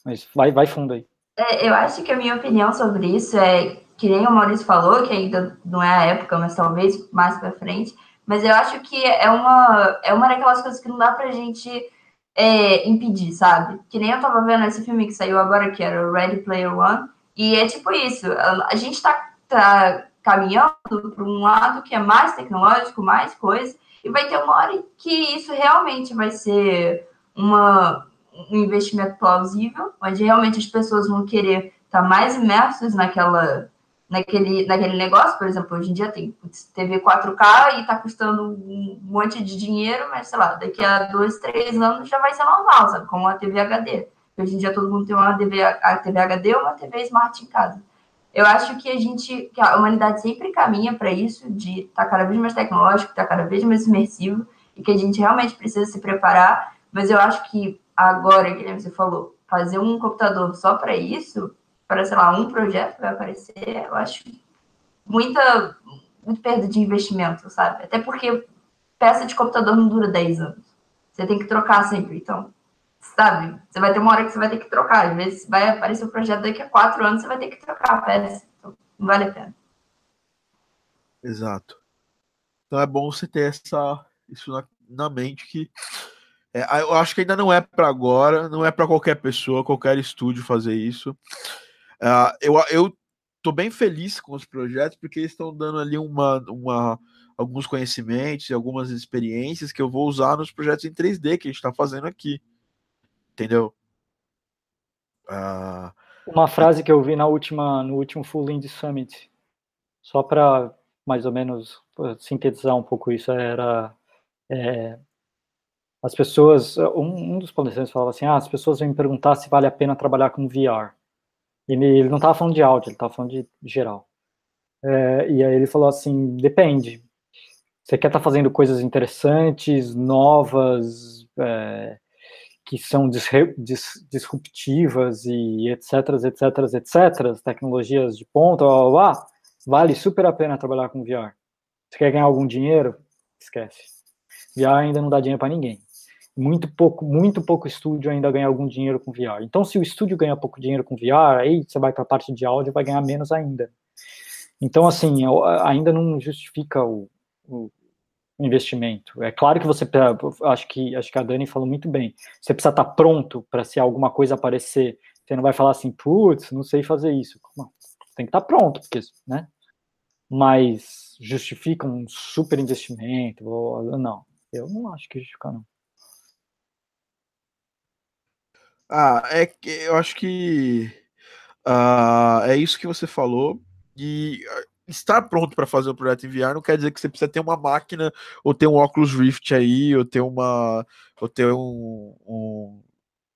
Mas vai, vai fundo aí. É, eu acho que a minha opinião sobre isso é que nem o Maurício falou, que ainda não é a época, mas talvez mais para frente. Mas eu acho que é uma, é uma daquelas coisas que não dá pra gente é, impedir, sabe? Que nem eu tava vendo esse filme que saiu agora, que era o Ready Player One, e é tipo isso. A, a gente tá, tá caminhando para um lado que é mais tecnológico, mais coisa, e vai ter uma hora que isso realmente vai ser uma, um investimento plausível, onde realmente as pessoas vão querer estar mais imersos naquela, naquele, naquele negócio. Por exemplo, hoje em dia tem TV 4K e está custando um monte de dinheiro, mas sei lá, daqui a dois, três anos já vai ser normal, sabe? Como a TV HD. Hoje em dia todo mundo tem uma TV, a TV HD ou uma TV Smart em casa. Eu acho que a gente, que a humanidade sempre caminha para isso, de estar tá cada vez mais tecnológico, estar tá cada vez mais imersivo, e que a gente realmente precisa se preparar. Mas eu acho que agora, que você falou, fazer um computador só para isso, para, sei lá, um projeto vai aparecer, eu acho muita, muito perda de investimento, sabe? Até porque peça de computador não dura 10 anos. Você tem que trocar sempre, então sabe? Você vai ter uma hora que você vai ter que trocar. Às vezes vai aparecer um projeto daqui a quatro anos, você vai ter que trocar a peça. Então, não vale a pena. Exato. Então é bom você ter essa, isso na, na mente que é, eu acho que ainda não é para agora, não é para qualquer pessoa, qualquer estúdio fazer isso. Uh, eu, eu tô bem feliz com os projetos, porque eles estão dando ali uma, uma, alguns conhecimentos e algumas experiências que eu vou usar nos projetos em 3D que a gente está fazendo aqui. Entendeu? Uh... Uma frase que eu vi na última, no último Full Indie Summit, só para mais ou menos sintetizar um pouco isso, era é, as pessoas, um, um dos palestrantes falava assim, ah, as pessoas vêm me perguntar se vale a pena trabalhar com VR. E ele não estava falando de áudio, ele estava falando de geral. É, e aí ele falou assim, depende. Você quer estar tá fazendo coisas interessantes, novas, é, que são dis disruptivas e etc, etc, etc, tecnologias de ponta, blá, blá, blá, vale super a pena trabalhar com VR. Você quer ganhar algum dinheiro? Esquece. VR ainda não dá dinheiro para ninguém muito pouco, muito pouco estúdio ainda ganha algum dinheiro com VR. Então, se o estúdio ganha pouco dinheiro com VR, aí você vai para a parte de áudio vai ganhar menos ainda. Então, assim, ainda não justifica o, o investimento. É claro que você acho que acho que a Dani falou muito bem. Você precisa estar tá pronto para se alguma coisa aparecer. Você não vai falar assim, putz, não sei fazer isso. Não, tem que estar tá pronto, porque, né? Mas justifica um super investimento? Não, eu não acho que justifica não. Ah, é que eu acho que uh, é isso que você falou. E estar pronto para fazer um projeto em VR não quer dizer que você precisa ter uma máquina ou ter um Oculus Rift aí, ou ter uma. ou ter um. um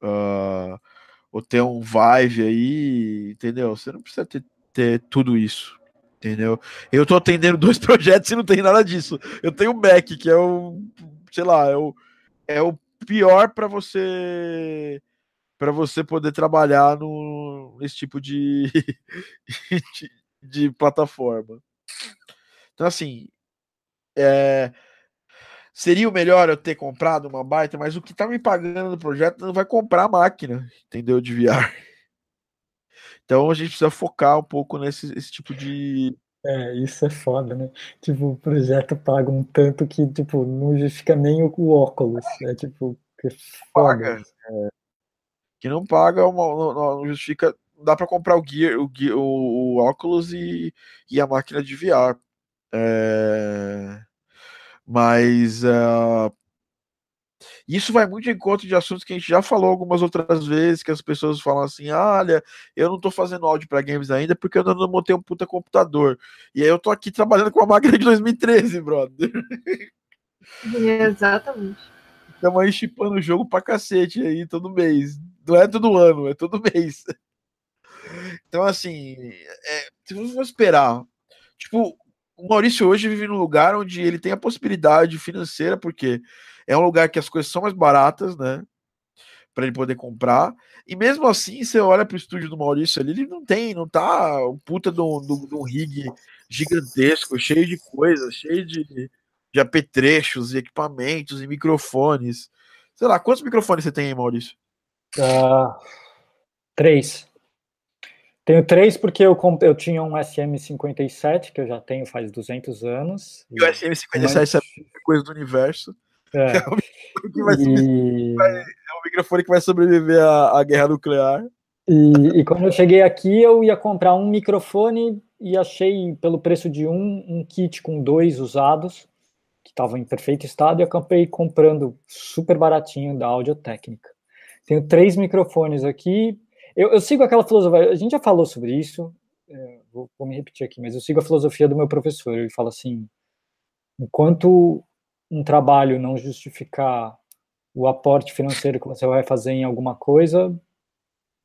uh, ou ter um Vive aí, entendeu? Você não precisa ter, ter tudo isso. Entendeu? Eu tô atendendo dois projetos e não tem nada disso. Eu tenho o Mac, que é o, sei lá, é o, é o pior para você para você poder trabalhar no, nesse tipo de, de, de, plataforma. Então, assim, é, seria o melhor eu ter comprado uma baita, mas o que tá me pagando no projeto não vai comprar a máquina, entendeu? De VR. Então a gente precisa focar um pouco nesse esse tipo de. É, isso é foda, né? Tipo, o projeto paga um tanto que, tipo, não justifica nem o, o óculos. É tipo, que foda. Paga. É que não paga, uma, não, não justifica. Dá para comprar o gear, o, gear, o, o, óculos e, e a máquina de VR. É, mas uh, isso vai muito em encontro de assuntos que a gente já falou algumas outras vezes, que as pessoas falam assim: ah, olha, eu não tô fazendo áudio para games ainda porque eu ainda não montei um puta computador. E aí eu tô aqui trabalhando com a máquina de 2013, brother. Exatamente. Estamos aí chipando o jogo pra cacete aí todo mês. Não é todo ano, é todo mês. Então, assim, é, for esperar, tipo, o Maurício hoje vive num lugar onde ele tem a possibilidade financeira, porque é um lugar que as coisas são mais baratas, né? Para ele poder comprar. E mesmo assim, você olha pro estúdio do Maurício ali, ele não tem, não tá um puta de um, de um rig gigantesco, cheio de coisas, cheio de, de apetrechos e equipamentos e microfones. Sei lá, quantos microfones você tem aí, Maurício? Uh, três. Tenho três porque eu, eu tinha um SM57, que eu já tenho faz 200 anos. E, o SM57 mas... é a coisa do universo. É. É, o e... vai, é o microfone que vai sobreviver à, à guerra nuclear. E, e, quando eu cheguei aqui, eu ia comprar um microfone e achei, pelo preço de um, um kit com dois usados, que estavam em perfeito estado, e acabei comprando super baratinho da Audiotécnica. Tenho três microfones aqui. Eu, eu sigo aquela filosofia, a gente já falou sobre isso, é, vou, vou, me repetir aqui, mas eu sigo a filosofia do meu professor. Ele fala assim: enquanto um trabalho não justificar o aporte financeiro que você vai fazer em alguma coisa,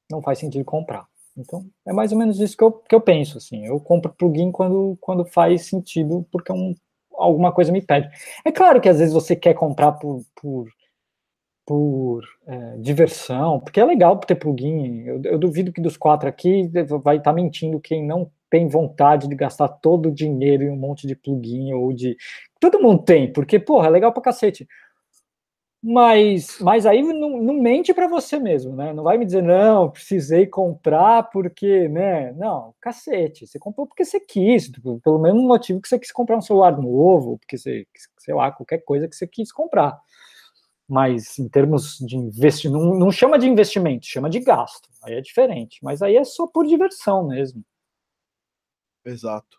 não faz sentido comprar. Então, é mais ou menos isso que eu, que eu penso, assim, eu compro plugin quando, quando faz sentido, porque é um, alguma coisa me pede. É claro que às vezes você quer comprar por, por por é, diversão, porque é legal ter plugin. Eu, eu, duvido que dos quatro aqui vai estar tá mentindo quem não tem vontade de gastar todo o dinheiro em um monte de plugin ou de. Todo mundo tem, porque, porra, é legal pra cacete. Mas, mas aí não, não mente para você mesmo, né? Não vai me dizer, não, precisei comprar porque, né? Não, cacete, você comprou porque você quis, pelo mesmo motivo que você quis comprar um celular novo, porque você, sei lá, qualquer coisa que você quis comprar mas em termos de investimento, não, não, chama de investimento, chama de gasto, aí é diferente, mas aí é só por diversão mesmo. Exato.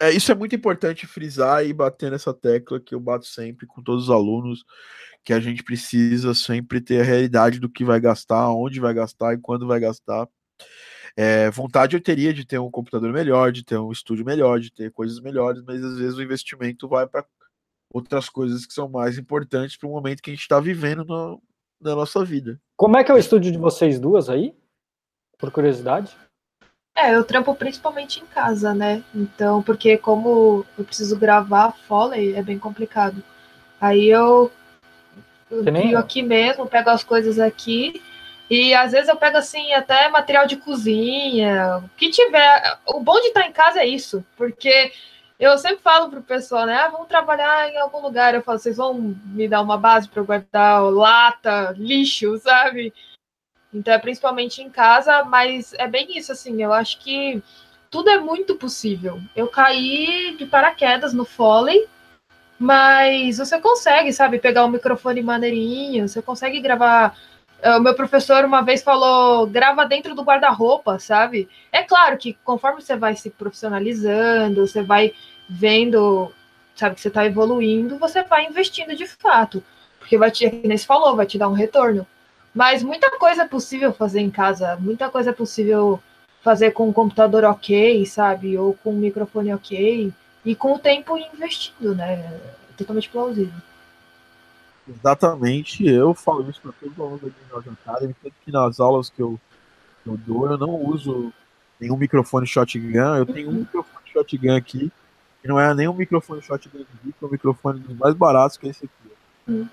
É, isso é muito importante frisar e bater nessa tecla que eu bato sempre com todos os alunos, que a gente precisa sempre ter a realidade do que vai gastar, onde vai gastar e quando vai gastar. É, vontade eu teria de ter um computador melhor, de ter um estúdio melhor, de ter coisas melhores, mas às vezes o investimento vai para outras coisas que são mais importantes para o momento que a gente está vivendo no, na nossa vida. Como é que é o estúdio de vocês duas aí? Por curiosidade? É, eu trampo principalmente em casa, né? Então, porque como eu preciso gravar Foley, é bem complicado. Aí eu, eu crio aqui mesmo, pego as coisas aqui. E às vezes eu pego assim até material de cozinha, o que tiver. O bom de estar em casa é isso, porque eu sempre falo pro pessoal, né? Ah, vamos trabalhar em algum lugar. Eu falo, vocês vão me dar uma base para eu guardar lata, lixo, sabe? Então é principalmente em casa, mas é bem isso, assim, eu acho que tudo é muito possível. Eu caí de paraquedas no Foley, mas você consegue, sabe, pegar um microfone maneirinho, você consegue gravar. O meu professor uma vez falou, grava dentro do guarda-roupa, sabe? É claro que conforme você vai se profissionalizando, você vai vendo, sabe, que você está evoluindo, você vai investindo de fato. Porque vai te, como você falou, vai te dar um retorno. Mas muita coisa é possível fazer em casa, muita coisa é possível fazer com um computador ok, sabe? Ou com um microfone ok, e com o tempo investindo, né? É totalmente plausível. Exatamente, eu falo isso para todos os alunos da Academy, tanto que nas aulas que eu, eu dou, eu não uso nenhum microfone shotgun, eu tenho um microfone shotgun aqui, que não é nem um microfone shotgun de vídeo, é um microfone dos mais baratos que é esse aqui. Hum.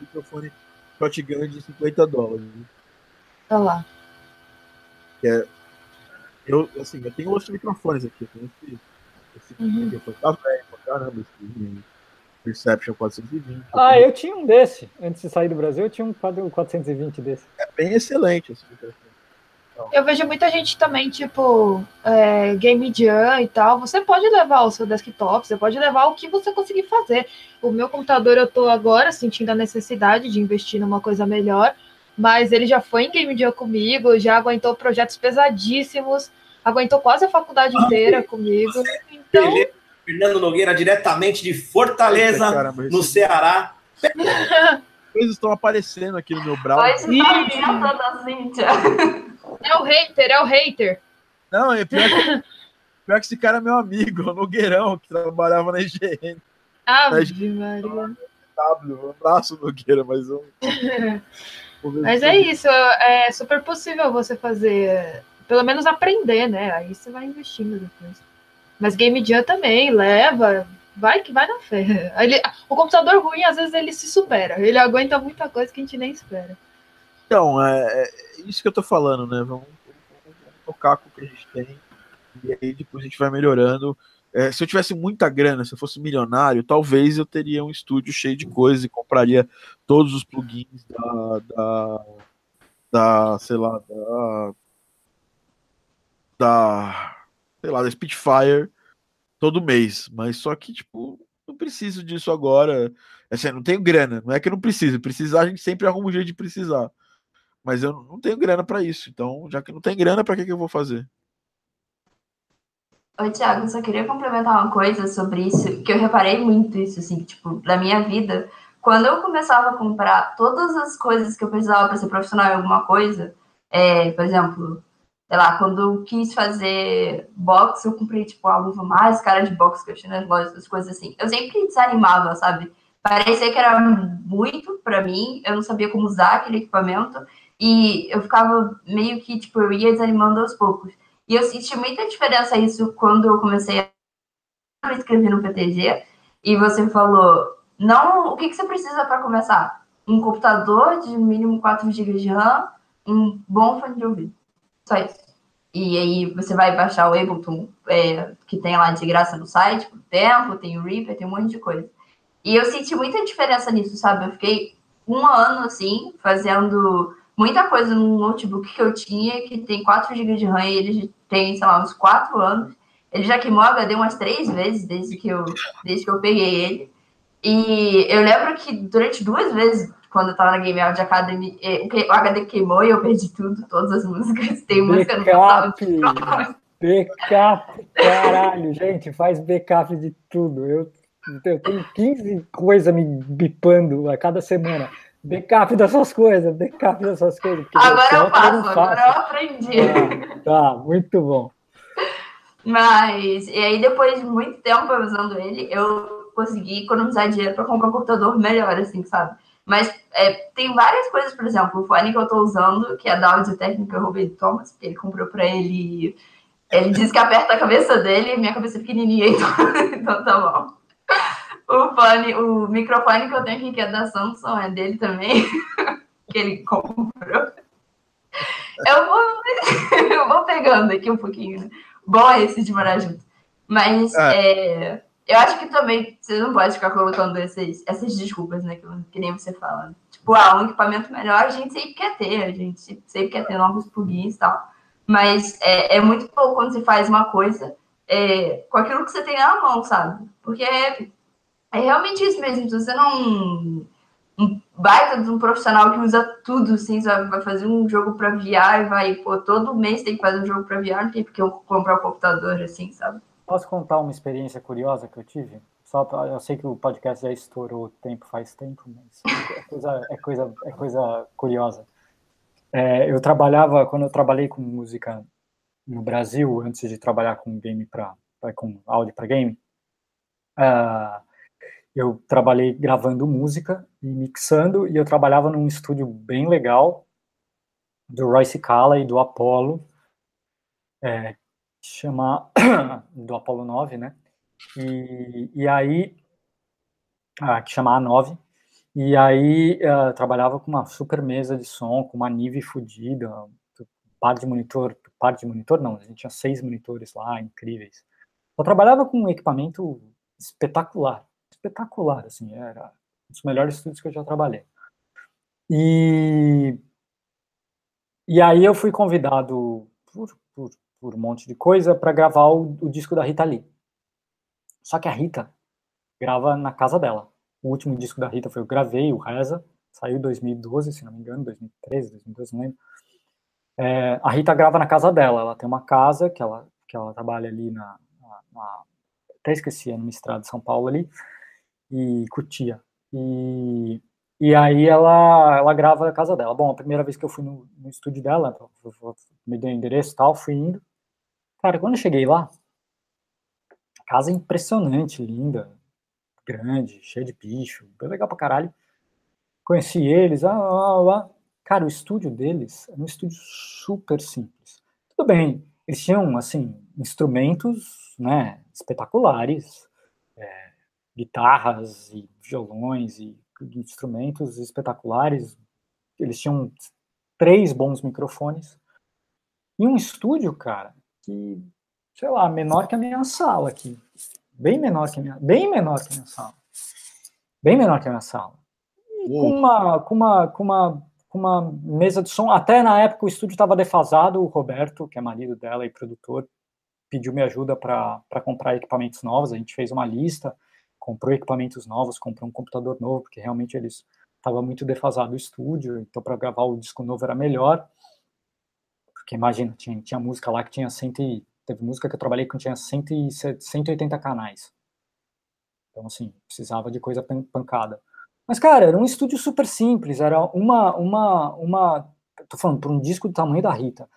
Microfone shotgun de 50 dólares. Olha lá. Que é, eu, assim, eu tenho outros microfones aqui. Eu tenho esse, esse uhum. microfone tá velho pra caramba, esse Perception 420. Ah, eu tinha um desse. Antes de sair do Brasil, eu tinha um 420 desse. É bem excelente esse microfone. Eu vejo muita gente também, tipo, é, Game Jam e tal. Você pode levar o seu desktop, você pode levar o que você conseguir fazer. O meu computador, eu tô agora sentindo a necessidade de investir numa coisa melhor, mas ele já foi em Game Jam comigo, já aguentou projetos pesadíssimos, aguentou quase a faculdade inteira comigo. Então... Fernando Nogueira, diretamente de Fortaleza, Caramba, no Ceará. Coisas estão aparecendo aqui no meu browser. Pois Cíntia. É o hater, é o hater. Não, é pior que, pior que esse cara é meu amigo, o Nogueirão, que trabalhava na IGN. Ah, Maria. W, um abraço, Nogueira, mas eu. mas é isso, é super possível você fazer, pelo menos aprender, né? Aí você vai investindo depois. Mas Game Jam também leva, vai que vai na fé. Ele, o computador ruim, às vezes, ele se supera. Ele aguenta muita coisa que a gente nem espera. Então, é, é isso que eu tô falando, né? Vamos, vamos, tocar com o que a gente tem e aí depois a gente vai melhorando. É, se eu tivesse muita grana, se eu fosse milionário, talvez eu teria um estúdio cheio de coisas e compraria todos os plugins da, da, da sei lá, da, da, sei lá, da Spitfire todo mês. Mas só que, tipo, não preciso disso agora. Assim, não tenho grana, não é que eu não preciso. Precisar, a gente sempre arruma um jeito de precisar mas eu não tenho grana para isso. Então, já que não tem grana, para que, que eu vou fazer? Oi, Thiago, só queria complementar uma coisa sobre isso, que eu reparei muito isso, assim, tipo, na minha vida. Quando eu começava a comprar todas as coisas que eu precisava para ser profissional em alguma coisa, é, por exemplo, sei lá, quando eu quis fazer boxe, eu comprei, tipo, a luva mais cara de boxe que eu tinha nas lojas, as coisas assim. Eu sempre desanimava, sabe? Parecia que era muito para mim, eu não sabia como usar aquele equipamento, e eu ficava meio que, tipo, eu ia desanimando aos poucos. E eu senti muita diferença isso quando eu comecei a me inscrever no PTG. E você falou, não, o que, que você precisa para começar? Um computador de mínimo 4 GB de RAM, um bom fone de ouvido. Só isso. E aí você vai baixar o Ableton, é, que tem lá de graça no site, por tempo, tem o Reaper, tem um monte de coisa. E eu senti muita diferença nisso, sabe? Eu fiquei um ano assim, fazendo muita coisa no notebook que eu tinha, que tem 4 GB de RAM e ele tem, sei lá, uns 4 anos. Ele já queimou o HD umas três vezes desde que eu, desde que eu peguei ele. E eu lembro que durante duas vezes, quando eu tava na Game Audio Academy, o HD queimou e eu perdi tudo, todas as músicas. Tem música no backup, backup, caralho, gente, faz backup de tudo. Eu, eu tenho 15 coisas me bipando a cada semana. Backup das suas coisas, backup das suas coisas. Agora eu faço, agora eu aprendi. Ah, tá, muito bom. Mas, e aí depois de muito tempo usando ele, eu consegui economizar dinheiro para comprar um computador melhor, assim, sabe? Mas é, tem várias coisas, por exemplo, o fone que eu estou usando, que é da Audio Técnica Ruben Thomas, que ele comprou para ele. Ele disse que aperta a cabeça dele minha cabeça é pequenininha, então, então tá bom. O fone, o microfone que eu tenho aqui, que é da Samsung, é dele também, que ele comprou. Eu vou, eu vou pegando aqui um pouquinho, né? Bom esse de morar junto. Mas é. É, eu acho que também você não pode ficar colocando esses, essas desculpas, né? Que, que nem você fala. Tipo, ah, um equipamento melhor a gente sempre quer ter, a gente sempre quer ter novos plugins e tal. Mas é, é muito bom quando você faz uma coisa é, com aquilo que você tem na mão, sabe? Porque é, realmente isso mesmo. Você não um baita de um profissional que usa tudo, assim, sabe? Vai fazer um jogo para VR e vai, pô, todo mês tem que fazer um jogo para VR, não tem porque eu comprar um computador, assim, sabe? Posso contar uma experiência curiosa que eu tive? Só pra, eu sei que o podcast já estourou o tempo faz tempo, mas é coisa, é coisa, é coisa curiosa. É, eu trabalhava, quando eu trabalhei com música no Brasil, antes de trabalhar com game para com áudio para game, uh, eu trabalhei gravando música e mixando, e eu trabalhava num estúdio bem legal do Royce Calla e do Apollo, é, chama do Apollo 9, né? E, e aí, ah, que chama A9, e aí uh, trabalhava com uma super mesa de som, com uma Nive fodida, par de monitor, par de monitor não, a gente tinha seis monitores lá, incríveis. Eu trabalhava com um equipamento espetacular, espetacular, assim, era um dos melhores estúdios que eu já trabalhei. E, e aí eu fui convidado por, por, por um monte de coisa para gravar o, o, disco da Rita Lee. Só que a Rita grava na casa dela. O último disco da Rita foi eu gravei, o Reza, saiu em 2012, se não me engano, 2013, 2012, não lembro. É, a Rita grava na casa dela, ela tem uma casa que ela, que ela trabalha ali na, na, na até esqueci, é numa estrada de São Paulo ali, e Cutia. E, e aí ela, ela grava a casa dela. Bom, a primeira vez que eu fui no, no estúdio dela, me deu o endereço e tal, fui indo. Cara, quando eu cheguei lá, casa impressionante, linda, grande, cheia de bicho, bem legal pra caralho. Conheci eles, ah, ah, ah. Cara, o estúdio deles é um estúdio super simples. Tudo bem, eles tinham, assim, instrumentos, né, espetaculares, é, guitarras e violões e instrumentos espetaculares. Eles tinham três bons microfones e um estúdio, cara, que sei lá, menor que a minha sala aqui, bem menor que a minha, bem menor que a minha sala, bem menor que a minha sala. E com uma, com uma, com uma, com uma mesa de som. Até na época o estúdio estava defasado. O Roberto, que é marido dela e produtor, pediu minha ajuda para comprar equipamentos novos. A gente fez uma lista comprou equipamentos novos, comprou um computador novo, porque realmente eles estava muito defasado o estúdio, então para gravar o disco novo era melhor. Porque imagina, tinha, tinha música lá que tinha 100 teve música que eu trabalhei que tinha 100 180 canais. Então assim, precisava de coisa pancada. Mas cara, era um estúdio super simples, era uma uma uma tô falando por um disco do tamanho da Rita.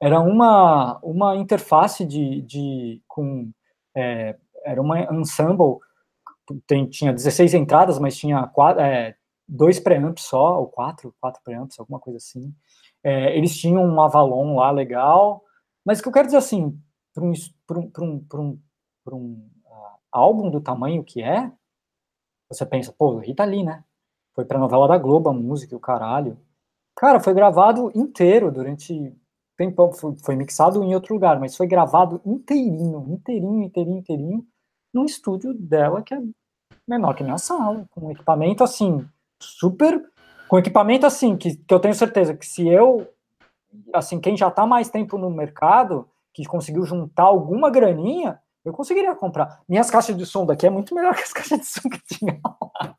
Era uma uma interface de, de com é, era uma ensemble tem, tinha 16 entradas, mas tinha quatro, é, dois preamps só, ou quatro, quatro preamps, alguma coisa assim. É, eles tinham um Avalon lá legal, mas o que eu quero dizer assim, para um, um, um, um, um uh, álbum do tamanho que é, você pensa, pô, Rita Lee, né? Foi pra novela da Globo, a música, o caralho. Cara, foi gravado inteiro durante tempo, foi mixado em outro lugar, mas foi gravado inteirinho, inteirinho, inteirinho, inteirinho, num estúdio dela que é menor que minha sala, com equipamento assim, super. Com equipamento assim, que, que eu tenho certeza que se eu, assim, quem já está mais tempo no mercado, que conseguiu juntar alguma graninha, eu conseguiria comprar. Minhas caixas de som daqui é muito melhor que as caixas de som que tinha lá.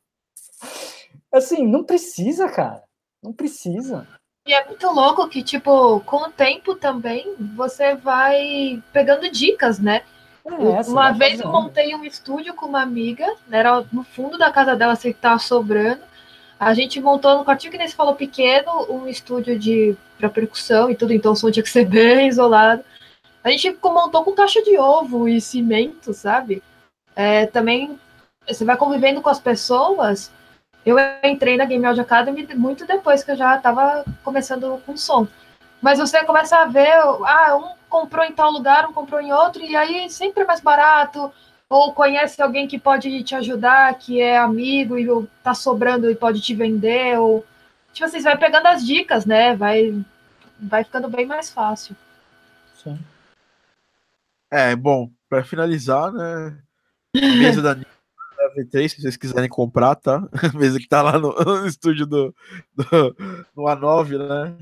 Assim, não precisa, cara. Não precisa. E é muito louco que, tipo, com o tempo também, você vai pegando dicas, né? É, uma vez eu montei um estúdio com uma amiga, né, era no fundo da casa dela, sei que tava sobrando. A gente montou no quartinho que nem se falou pequeno, um estúdio de para percussão e tudo, então o som tinha que ser bem isolado. A gente montou com caixa de ovo e cimento, sabe? É, também você vai convivendo com as pessoas. Eu entrei na Game Audio Academy muito depois que eu já estava começando com som. Mas você começa a ver, ah, um comprou em tal lugar, um comprou em outro, e aí sempre é mais barato, ou conhece alguém que pode te ajudar, que é amigo e tá sobrando e pode te vender, ou tipo assim, você vai pegando as dicas, né? Vai, vai ficando bem mais fácil. Sim. É, bom, para finalizar, né? A mesa da V3, se vocês quiserem comprar, tá? A mesa que tá lá no, no estúdio do, do, no A9, né?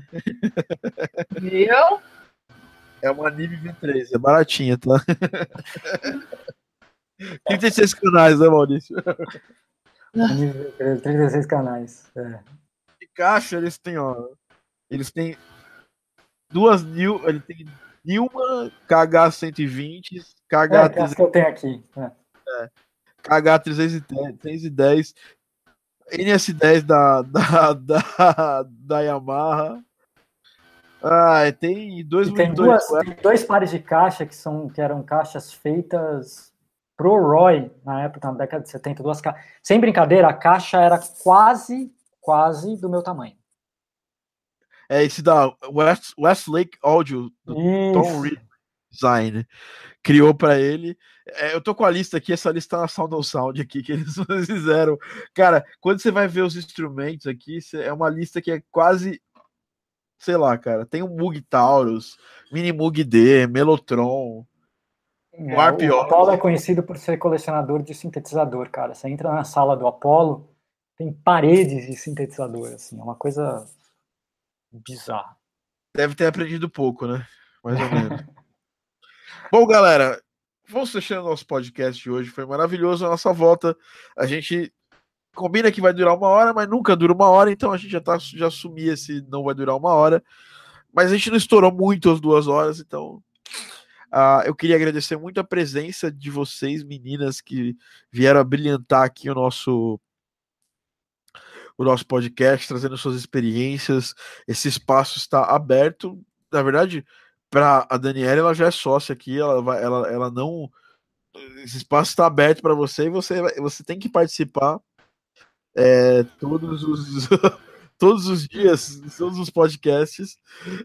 Viu? É uma NIB V3, é baratinha, tá? 36 canais, né, Maurício? 36 canais. É. De caixa, eles têm, ó. Eles têm duas Nil. Ele tem Nilma KH120, KH. É, que eu tenho aqui. É. É. KH310, NS10 da, da, da, da Yamaha. Ah, tem dois tem, duas, tem dois pares de caixa que são que eram caixas feitas pro Roy na época, na década de 70, duas ca... sem brincadeira, a caixa era quase, quase do meu tamanho. É esse da West, Westlake Audio, do Isso. Tom Reed Design criou para ele. É, eu tô com a lista aqui, essa lista tá na Sound on Sound aqui que eles fizeram. Cara, quando você vai ver os instrumentos aqui, é uma lista que é quase sei lá, cara. Tem o Mug Taurus, Mini Mug D, Melotron. É, o Apollo é conhecido por ser colecionador de sintetizador, cara. Você entra na sala do Apollo, tem paredes de sintetizador, assim, é uma coisa bizarra. Deve ter aprendido pouco, né? Mais ou menos. Bom, galera, vamos fechando nosso podcast de hoje. Foi maravilhoso a nossa volta. A gente combina que vai durar uma hora, mas nunca dura uma hora, então a gente já, tá, já assumia se não vai durar uma hora. Mas a gente não estourou muito as duas horas, então Uh, eu queria agradecer muito a presença de vocês, meninas, que vieram a brilhantar aqui o nosso o nosso podcast, trazendo suas experiências. Esse espaço está aberto. Na verdade, para a Daniela, ela já é sócia aqui, ela, vai, ela, ela não. Esse espaço está aberto para você e você, você tem que participar é, todos os. todos os dias, todos os podcasts.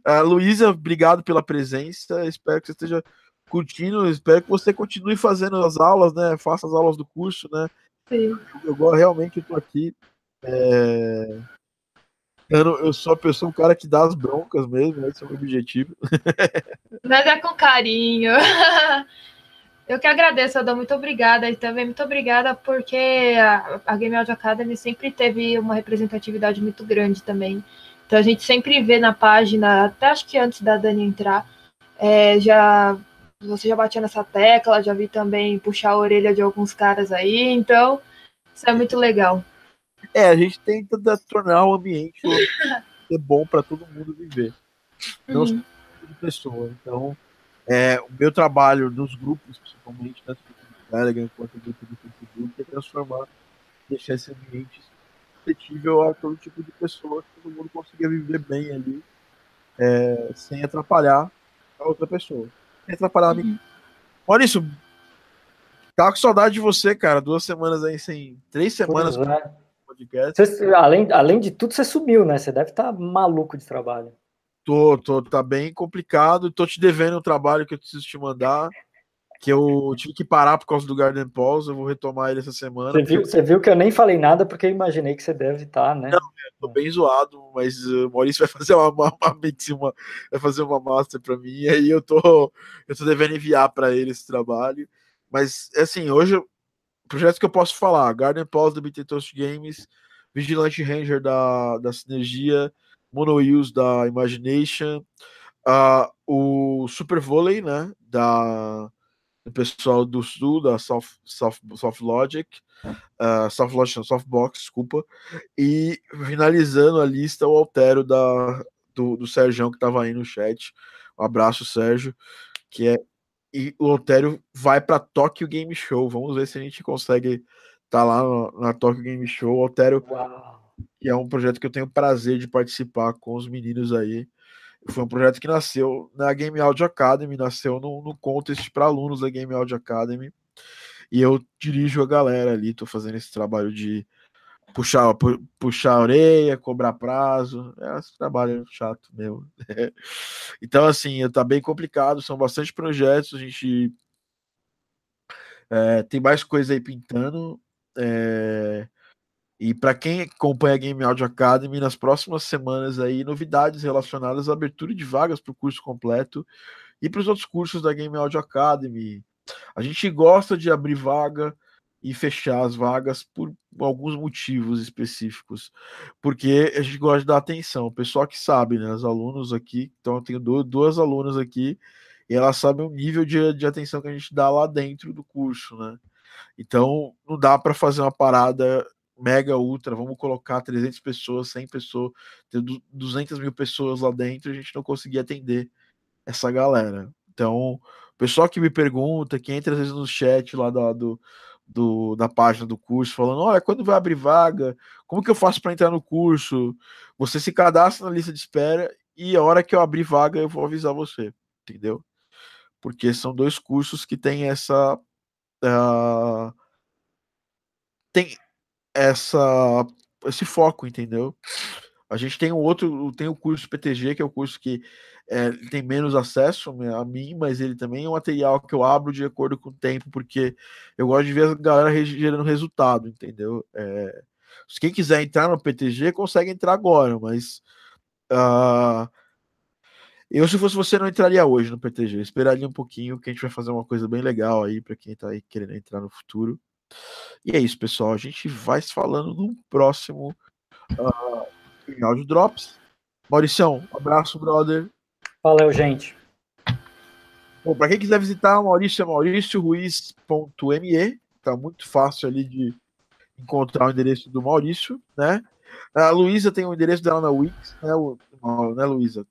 Uh, Luísa, obrigado pela presença. Espero que você esteja curtindo. Espero que você continue fazendo as aulas, né? Faça as aulas do curso, né? Sim. Eu realmente estou aqui. É... Eu, eu sou a pessoa, um cara que dá as broncas mesmo, esse é o meu objetivo. Mas é com carinho. Eu que agradeço, Adão. Muito obrigada. E também muito obrigada porque a, a Game Audio Academy sempre teve uma representatividade muito grande também. Então a gente sempre vê na página, até acho que antes da Dani entrar, é, já você já batia nessa tecla, já vi também puxar a orelha de alguns caras aí, então isso é muito legal. É, a gente tenta tornar o ambiente ser bom para todo mundo viver. Não uhum. de pessoa. Então, é, o meu trabalho nos grupos, principalmente, tanto no Telegram quanto no grupo do Facebook, é transformar, deixar esse ambiente suscetível a todo tipo de pessoa, que todo mundo consiga viver bem ali, é, sem atrapalhar a outra pessoa. Sem atrapalhar uhum. a mim. Maurício, tava com saudade de você, cara. Duas semanas aí sem. Três semanas pois é. podcast. Você, além, além de tudo, você sumiu, né? Você deve estar tá maluco de trabalho. Tô, tô, tá bem complicado. Tô te devendo o trabalho que eu preciso te mandar. Que eu tive que parar por causa do Garden Pause. Eu vou retomar ele essa semana. Você viu, você viu que eu nem falei nada porque eu imaginei que você deve estar, né? Não, tô bem zoado, mas o Maurício vai fazer uma, uma, uma, vai fazer uma master para mim. E aí eu tô, eu tô devendo enviar para ele esse trabalho. Mas, assim, hoje, projetos que eu posso falar: Garden Pause do BT Toast Games, Vigilante Ranger da, da Sinergia Mono Use da Imagination, uh, o Super Volley, né, da, do pessoal do Sul, da South Logic, uh, South Logic, Softbox, desculpa, e finalizando a lista, o Altero da, do, do Sérgio que estava aí no chat. Um abraço, Sérgio, que é e o Altério vai para Tokyo Game Show. Vamos ver se a gente consegue estar tá lá no, na Tokyo Game Show. O Altério, que é um projeto que eu tenho prazer de participar com os meninos aí. Foi um projeto que nasceu na Game Audio Academy, nasceu no, no contest para alunos da Game Audio Academy. E eu dirijo a galera ali, estou fazendo esse trabalho de puxar, pu, puxar a orelha, cobrar prazo. É esse trabalho chato mesmo. então, assim, tá bem complicado, são bastante projetos, a gente é, tem mais coisa aí pintando. É, e para quem acompanha a Game Audio Academy, nas próximas semanas aí, novidades relacionadas à abertura de vagas para o curso completo e para os outros cursos da Game Audio Academy. A gente gosta de abrir vaga e fechar as vagas por alguns motivos específicos, porque a gente gosta de dar atenção. O pessoal que sabe, né? Os alunos aqui, então eu tenho duas alunas aqui e elas sabem o nível de, de atenção que a gente dá lá dentro do curso, né? Então não dá para fazer uma parada mega ultra, vamos colocar 300 pessoas, 100 pessoas, ter 200 mil pessoas lá dentro, a gente não conseguir atender essa galera. Então, o pessoal que me pergunta, que entra às vezes no chat lá do, do do, da página do curso, falando: olha, quando vai abrir vaga? Como que eu faço para entrar no curso? Você se cadastra na lista de espera e a hora que eu abrir vaga eu vou avisar você, entendeu? Porque são dois cursos que têm essa. Uh, tem essa esse foco, entendeu? A gente tem um outro, tem o curso PTG, que é o curso que é, tem menos acesso a mim, mas ele também é um material que eu abro de acordo com o tempo, porque eu gosto de ver a galera gerando resultado, entendeu? É, quem quiser entrar no PTG, consegue entrar agora, mas uh, eu, se fosse você, não entraria hoje no PTG, esperaria um pouquinho, que a gente vai fazer uma coisa bem legal aí para quem está aí querendo entrar no futuro. E é isso, pessoal. A gente vai se falando no próximo uh, áudio drops. Mauricião, um abraço, brother. Valeu, gente. Bom, para quem quiser visitar, Maurício é mauricioruiz.me. Tá muito fácil ali de encontrar o endereço do Maurício, né? A Luísa tem o endereço dela na Wix, né, né Luísa?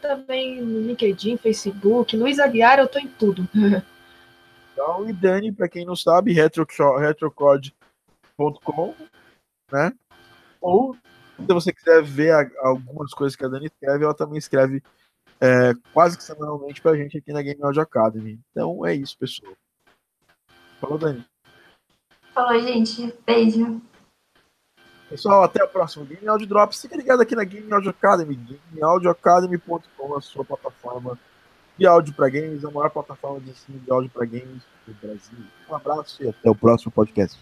também no LinkedIn, Facebook. Luiz Aguiar, eu tô em tudo. E Dani, para quem não sabe, retrocode.com, né? Ou se você quiser ver a, algumas coisas que a Dani escreve, ela também escreve é, quase que semanalmente pra gente aqui na Game Audio Academy. Então é isso, pessoal. Falou, Dani. Falou, gente. Beijo. Pessoal, até o próximo Game Audio Drops. Fica ligado aqui na Game Audio Academy, gameaudioacademy.com, a sua plataforma de áudio para games, a maior plataforma de ensino de áudio para games do Brasil. Um abraço e até o próximo podcast.